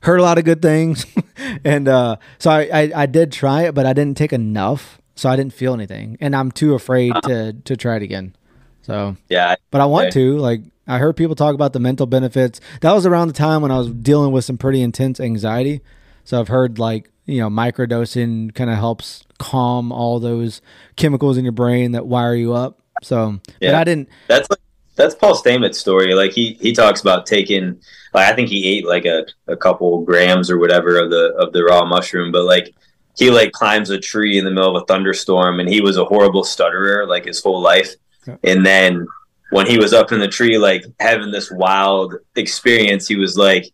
Heard a lot of good things. and uh, so I, I I did try it, but I didn't take enough, so I didn't feel anything, and I'm too afraid to to try it again. So Yeah, but I want Okay. to. Like I heard people talk about the mental benefits. That was around the time when I was dealing with some pretty intense anxiety. So I've heard like you know microdosing kind of helps calm all those chemicals in your brain that wire you up. So but Yeah. I didn't. that's like that's Paul Stamets's story. Like he he talks about taking like I think he ate like a, a couple grams or whatever of the of the raw mushroom, but like he like climbs a tree in the middle of a thunderstorm and he was a horrible stutterer like his whole life. Yeah. And then when he was up in the tree like having this wild experience, he was like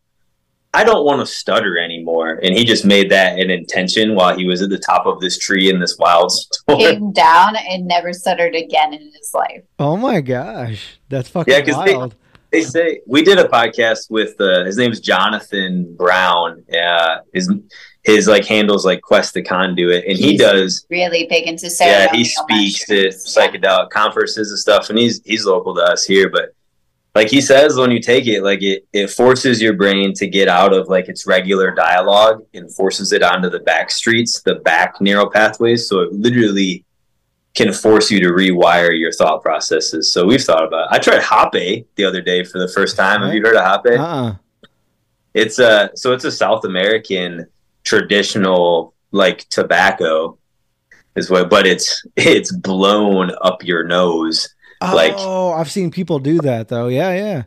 I don't want to stutter anymore. And he just made that an intention while he was at the top of this tree in this wild storm. Came down and never stuttered again in his life. Oh my gosh, that's fucking Yeah, 'cause they- wild. They say we did a podcast with uh, his name's Jonathan Brown. Uh, his his like handles like Quest the Conduit, and he does. Really big into Yeah, he speaks to mushrooms. Yeah. psychedelic conferences and stuff, and he's he's local to us here. But like he says, when you take it, like it it forces your brain to get out of like its regular dialogue and forces it onto the back streets, the back narrow pathways. So it literally can force you to rewire your thought processes. So we've thought about. I tried Hape the other day for the first time. Have you heard of Hape? Uh-uh. It's a so it's a South American traditional like tobacco is what but it's it's blown up your nose. Like- oh, I've seen people do that though. Yeah, yeah.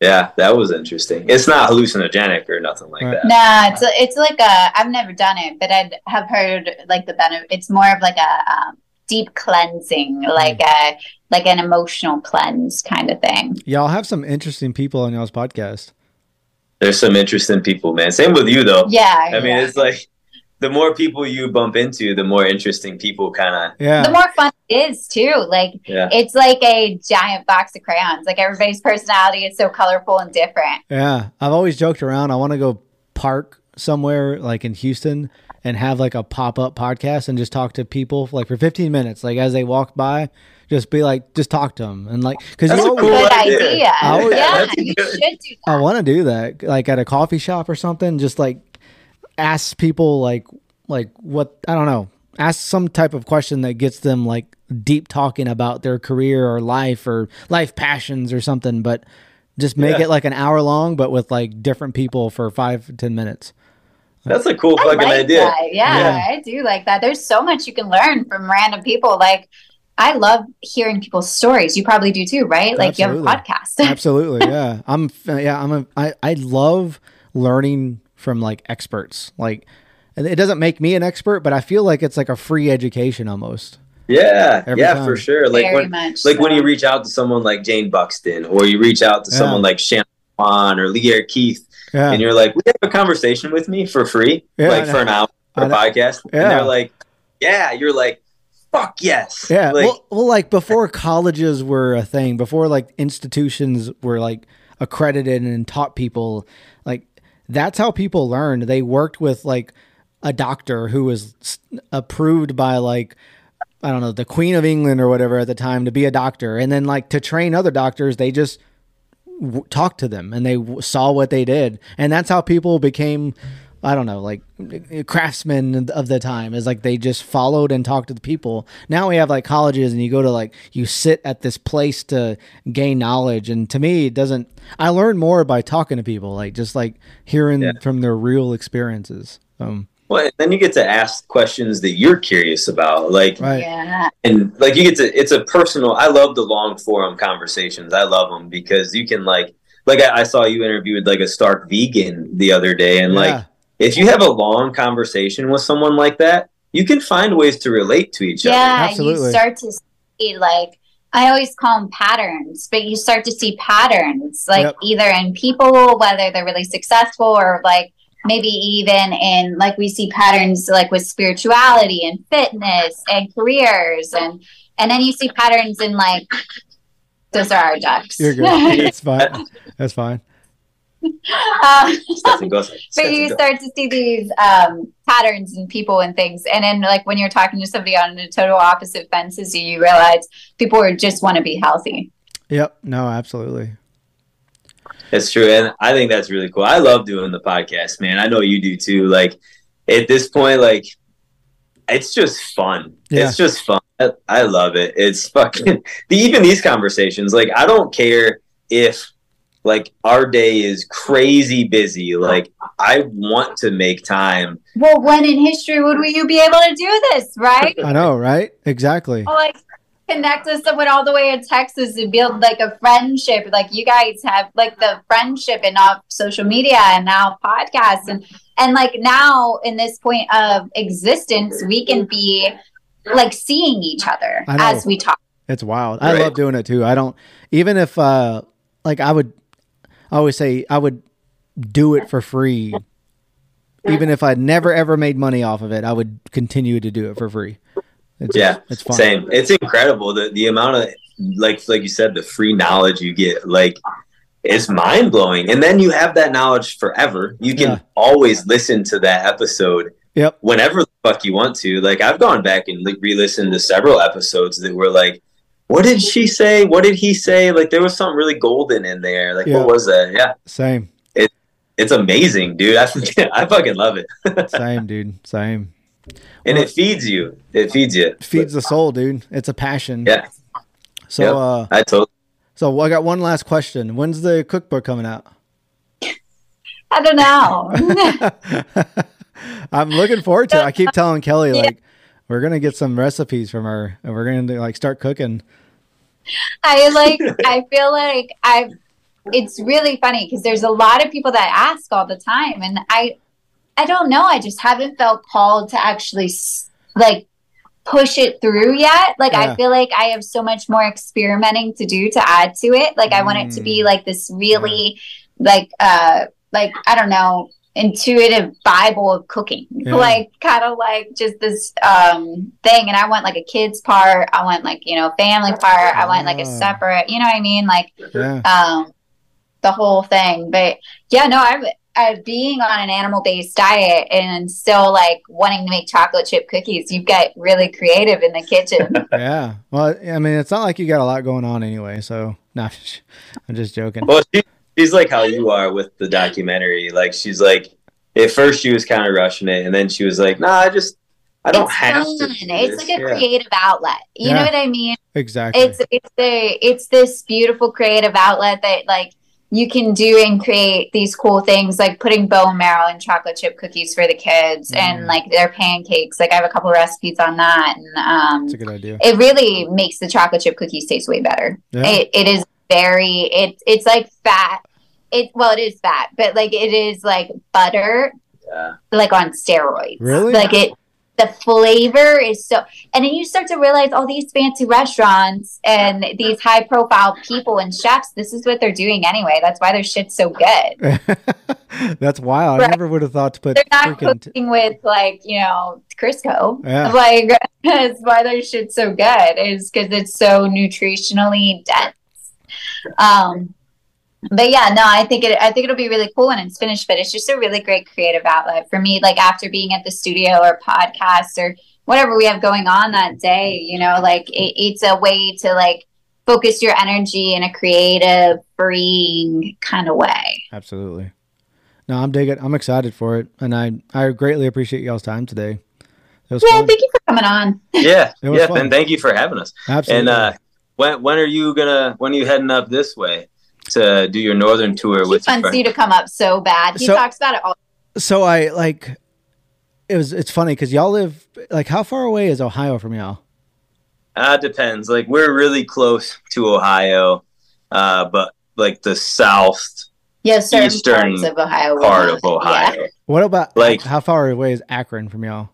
Yeah, that was interesting. It's not hallucinogenic or nothing like Right. that. Nah, it's it's like a. I've never done it, but I'd have heard like the benefit. It's more of like a um, deep cleansing, like a like an emotional cleanse kind of thing. Y'all have some interesting people on y'all's podcast. There's some interesting people, man. Same with you though. Yeah, I mean, it's like the more people you bump into, the more interesting people kind of Yeah. the more fun it is too. Like yeah. it's like a giant box of crayons. Like everybody's personality is so colorful and different. Yeah, I've always joked around. I want to go park somewhere like in Houston and have like a pop up podcast and just talk to people like for 15 minutes, like as they walk by, just be like, just talk to them and like because That's you a cool Good idea. idea. Oh, yeah, yeah, you good. should do I want to do that like at a coffee shop or something. Just like ask people like like what I don't know, ask some type of question that gets them like deep talking about their career or life or life passions or something, but. Just make Yeah. it like an hour long, but with like different people for five ten minutes. That's a cool I fucking like idea. Yeah, Yeah. I do like that. There's so much you can learn from random people. Like I love hearing people's stories. You probably do too, right? Like you have a podcast. Absolutely, yeah. I'm yeah, I'm a I I love learning from like experts. Like it doesn't make me an expert, but I feel like it's like a free education almost. Yeah, Every yeah, time. for sure. Like Very when, much. like when you reach out to someone like Jane Buxton, or you reach out to Yeah. someone like Shannon Kwan or Lierre Keith, Yeah. and you're like, "We have a conversation with me for free, Yeah, like for an hour for a podcast," Yeah. and they're like, "Yeah," you're like, "Fuck yes." Yeah. like, well, well, like before colleges were a thing, before like institutions were like accredited and taught people, like that's how people learned. They worked with like a doctor who was approved by like I don't know the Queen of England or whatever at the time to be a doctor, and then like to train other doctors, they just w- talked to them and they w- saw what they did, and that's how people became. I don't know, like craftsmen of the time is like they just followed and talked to the people. Now we have like colleges and you go to like you sit at this place to gain knowledge. And to me, it doesn't. I learn more by talking to people, like just like hearing Yeah. from their real experiences. Um, well, and then you get to ask questions that you're curious about, like, right. Yeah. and like you get to. It's a personal. I love the long forum conversations. I love them because you can like, like I, I saw you interviewed like a stark vegan the other day, and like Yeah. If you have a long conversation with someone like that, you can find ways to relate to each other. Yeah, Absolutely. you start to see like I always call them patterns, but you start to see patterns like Yep. either in people, whether they're really successful or like maybe even in like we see patterns like with spirituality and fitness and careers and and then you see patterns in like those are our ducks. You're good. That's fine. That's fine. Um, but you start to see these um, patterns in people and things and then like when you're talking to somebody on the total opposite fence as you you realize people just want to be healthy Yep. No, absolutely. It's true, and I think that's really cool. I love doing the podcast, man. I know you do too. Like at this point, like it's just fun. Yeah. It's just fun. I, I love it. It's fucking even these conversations. Like I don't care if like our day is crazy busy. Like I want to make time. Well, when in history would we you be able to do this, right? I know, right? Exactly. Or, like connect with someone all the way in Texas and build like a friendship. Like you guys have like the friendship and off social media and now podcasts and and like now in this point of existence, we can be like seeing each other as we talk. It's wild. I love doing it too. I don't even if uh like I would I always say I would do it for free. Even if I never ever made money off of it, I would continue to do it for free. It's Yeah, it's fun. Same. It's incredible the the amount of like like you said the free knowledge you get. Like it's mind blowing, and then you have that knowledge forever. You can Yeah. always listen to that episode Yep. whenever the fuck you want to. Like I've gone back and like re-listened to several episodes that were like, what did she say? What did he say? Like there was something really golden in there. Like Yeah. what was that? Yeah, Same. it's amazing, dude. I fucking- I fucking love it, Same, dude. Same. and it feeds you. It feeds you. Feeds the soul, dude. It's a passion. Yeah, So Yep. uh I totally. so I got one last question. When's the cookbook coming out? I don't know. I'm looking forward to it. I keep telling Kelly Yeah. We're gonna get some recipes from her and we're gonna like start cooking. I like I feel like I've it's really funny because there's a lot of people that ask all the time and I I don't know I just haven't felt called to actually like push it through yet like Yeah. I feel like I have so much more experimenting to do to add to it like I want it to be Mm. like this really like uh like I don't know intuitive bible of cooking Yeah. like kind of like just this um thing and i want like a kids part i want like you know family part i want like a Ah. separate you know what i mean like Yeah. um the whole thing but yeah no i'm uh, being on an animal based diet and still like wanting to make chocolate chip cookies you get really creative in the kitchen Yeah. Well, I mean, it's not like you got a lot going on anyway. So, no, I'm just joking. Well, she, she's like how you are with the documentary. Like she's like, at first she was kind of rushing it, and then she was like, "Nah, I just, I don't it's have fun. to." do it's this." like a Yeah. creative outlet you know what i mean Exactly. it's it's the it's this beautiful creative outlet that like you can do and create these cool things like putting bone marrow in chocolate chip cookies for the kids Mm. and like their pancakes like i have a couple recipes on that and um It's a good idea. it really makes the chocolate chip cookies taste way better Yeah. it, it is very it it's like fat it well it is fat but like it is like butter Yeah. like on steroids Really? like it the flavor is so and then you start to realize all these fancy restaurants and these high profile people and chefs this is what they're doing anyway that's why their shit's so good That's wild. I never would have thought to put they're not freaking. T- cooking with like you know crisco Yeah. like that's why their shit's so good is because it's so nutritionally dense um but yeah no i think it i think it'll be really cool when it's finished but it's just a really great creative outlet for me like after being at the studio or podcast or whatever we have going on that day you know like it, it's a way to like focus your energy in a creative freeing kind of way Absolutely. No, I'm digging. I'm excited for it, and I I greatly appreciate y'all's time today. It was yeah fun. thank you for coming on Yeah, It was yeah, fun. and thank you for having us. Absolutely. And uh, when when are you gonna when are you heading up this way to do your northern tour he with your wants friend? you to come up so bad he So- talks about it all so I like. It was. It's funny because y'all live like how far away is Ohio from y'all? Uh, depends. Like we're really close to Ohio, uh, but like the south Yeah, certain Eastern parts of Ohio. part of Ohio. What about Like- how far away is Akron from y'all,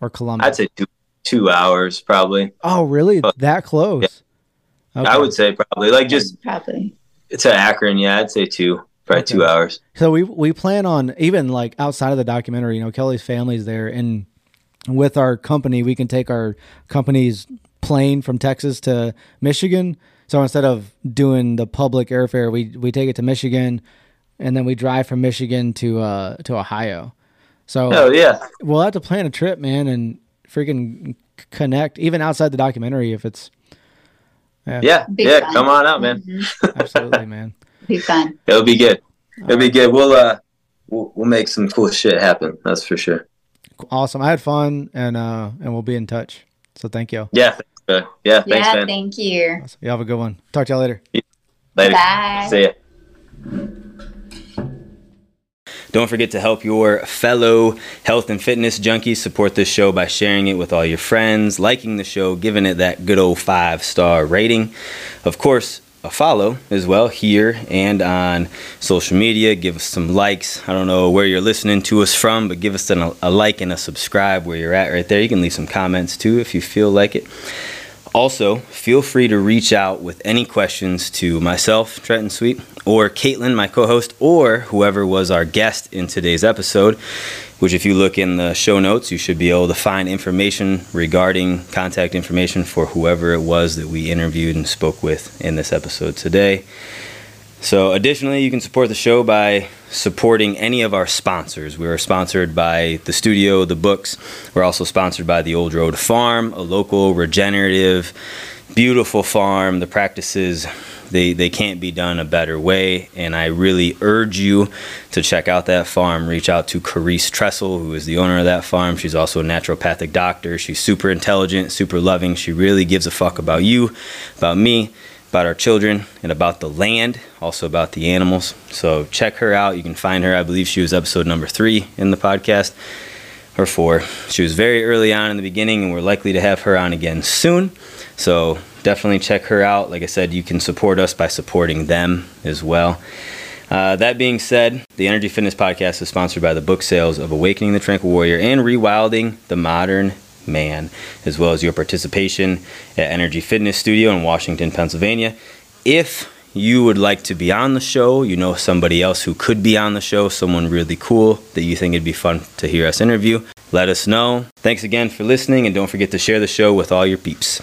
or Columbus? I'd say two two hours probably. Oh, really? Uh, that close? Okay. I would say probably like just probably. To Akron. Yeah, I'd say two, probably Okay. two hours. So we we plan on even like outside of the documentary, you know, Kelly's family's there, and with our company, we can take our company's plane from Texas to Michigan. So instead of doing the public airfare, we we take it to Michigan, and then we drive from Michigan to uh to Ohio. So Oh yeah, we'll have to plan a trip, man, and freaking connect even outside the documentary if it's yeah, Big yeah. Come on out, man. Mhm. absolutely, man. be fun. It'll be good. It'll be good. We'll uh, we'll, we'll make some cool shit happen. That's for sure. Awesome. I had fun, and uh, and we'll be in touch. So thank you. Yeah. Thanks, man. yeah. Thanks, yeah, man. thank you. Awesome. You have a good one. Talk to y'all later. Later. Bye. See ya. Don't forget to help your fellow health and fitness junkies support this show by sharing it with all your friends, liking the show, giving it that good old five star rating. Of course, a follow as well here and on social media. Give us some likes. I don't know where you're listening to us from, but give us an, a like and a subscribe where you're at right there. You can leave some comments too if you feel like it. Also, feel free to reach out with any questions to myself, Trenton Sweet, or Caitlin, my co host, or whoever was our guest in today's episode. Which, if you look in the show notes, you should be able to find information regarding contact information for whoever it was that we interviewed and spoke with in this episode today. So, additionally, you can support the show by supporting any of our sponsors. We are sponsored by the studio, the books. We're also sponsored by the Old Road Farm, a local regenerative, beautiful farm. The practices they, they can't be done a better way, and I really urge you to check out that farm. Reach out to Carice Tressel, who is the owner of that farm. She's also a naturopathic doctor. She's super intelligent, super loving. She really gives a fuck about you, about me about our children and about the land, also about the animals. So check her out. You can find her. I believe she was episode number three in the podcast, or four. She was very early on in the beginning, and we're likely to have her on again soon. So definitely check her out. Like I said, you can support us by supporting them as well. Uh, that being said, the Energy Fitness Podcast is sponsored by the book sales of Awakening the Tranquil Warrior and Rewilding the Modern Man, as well as your participation at Energy Fitness Studio in Washington, Pennsylvania. If you would like to be on the show, you know somebody else who could be on the show, someone really cool that you think it'd be fun to hear us interview, let us know. Thanks again for listening, and don't forget to share the show with all your peeps.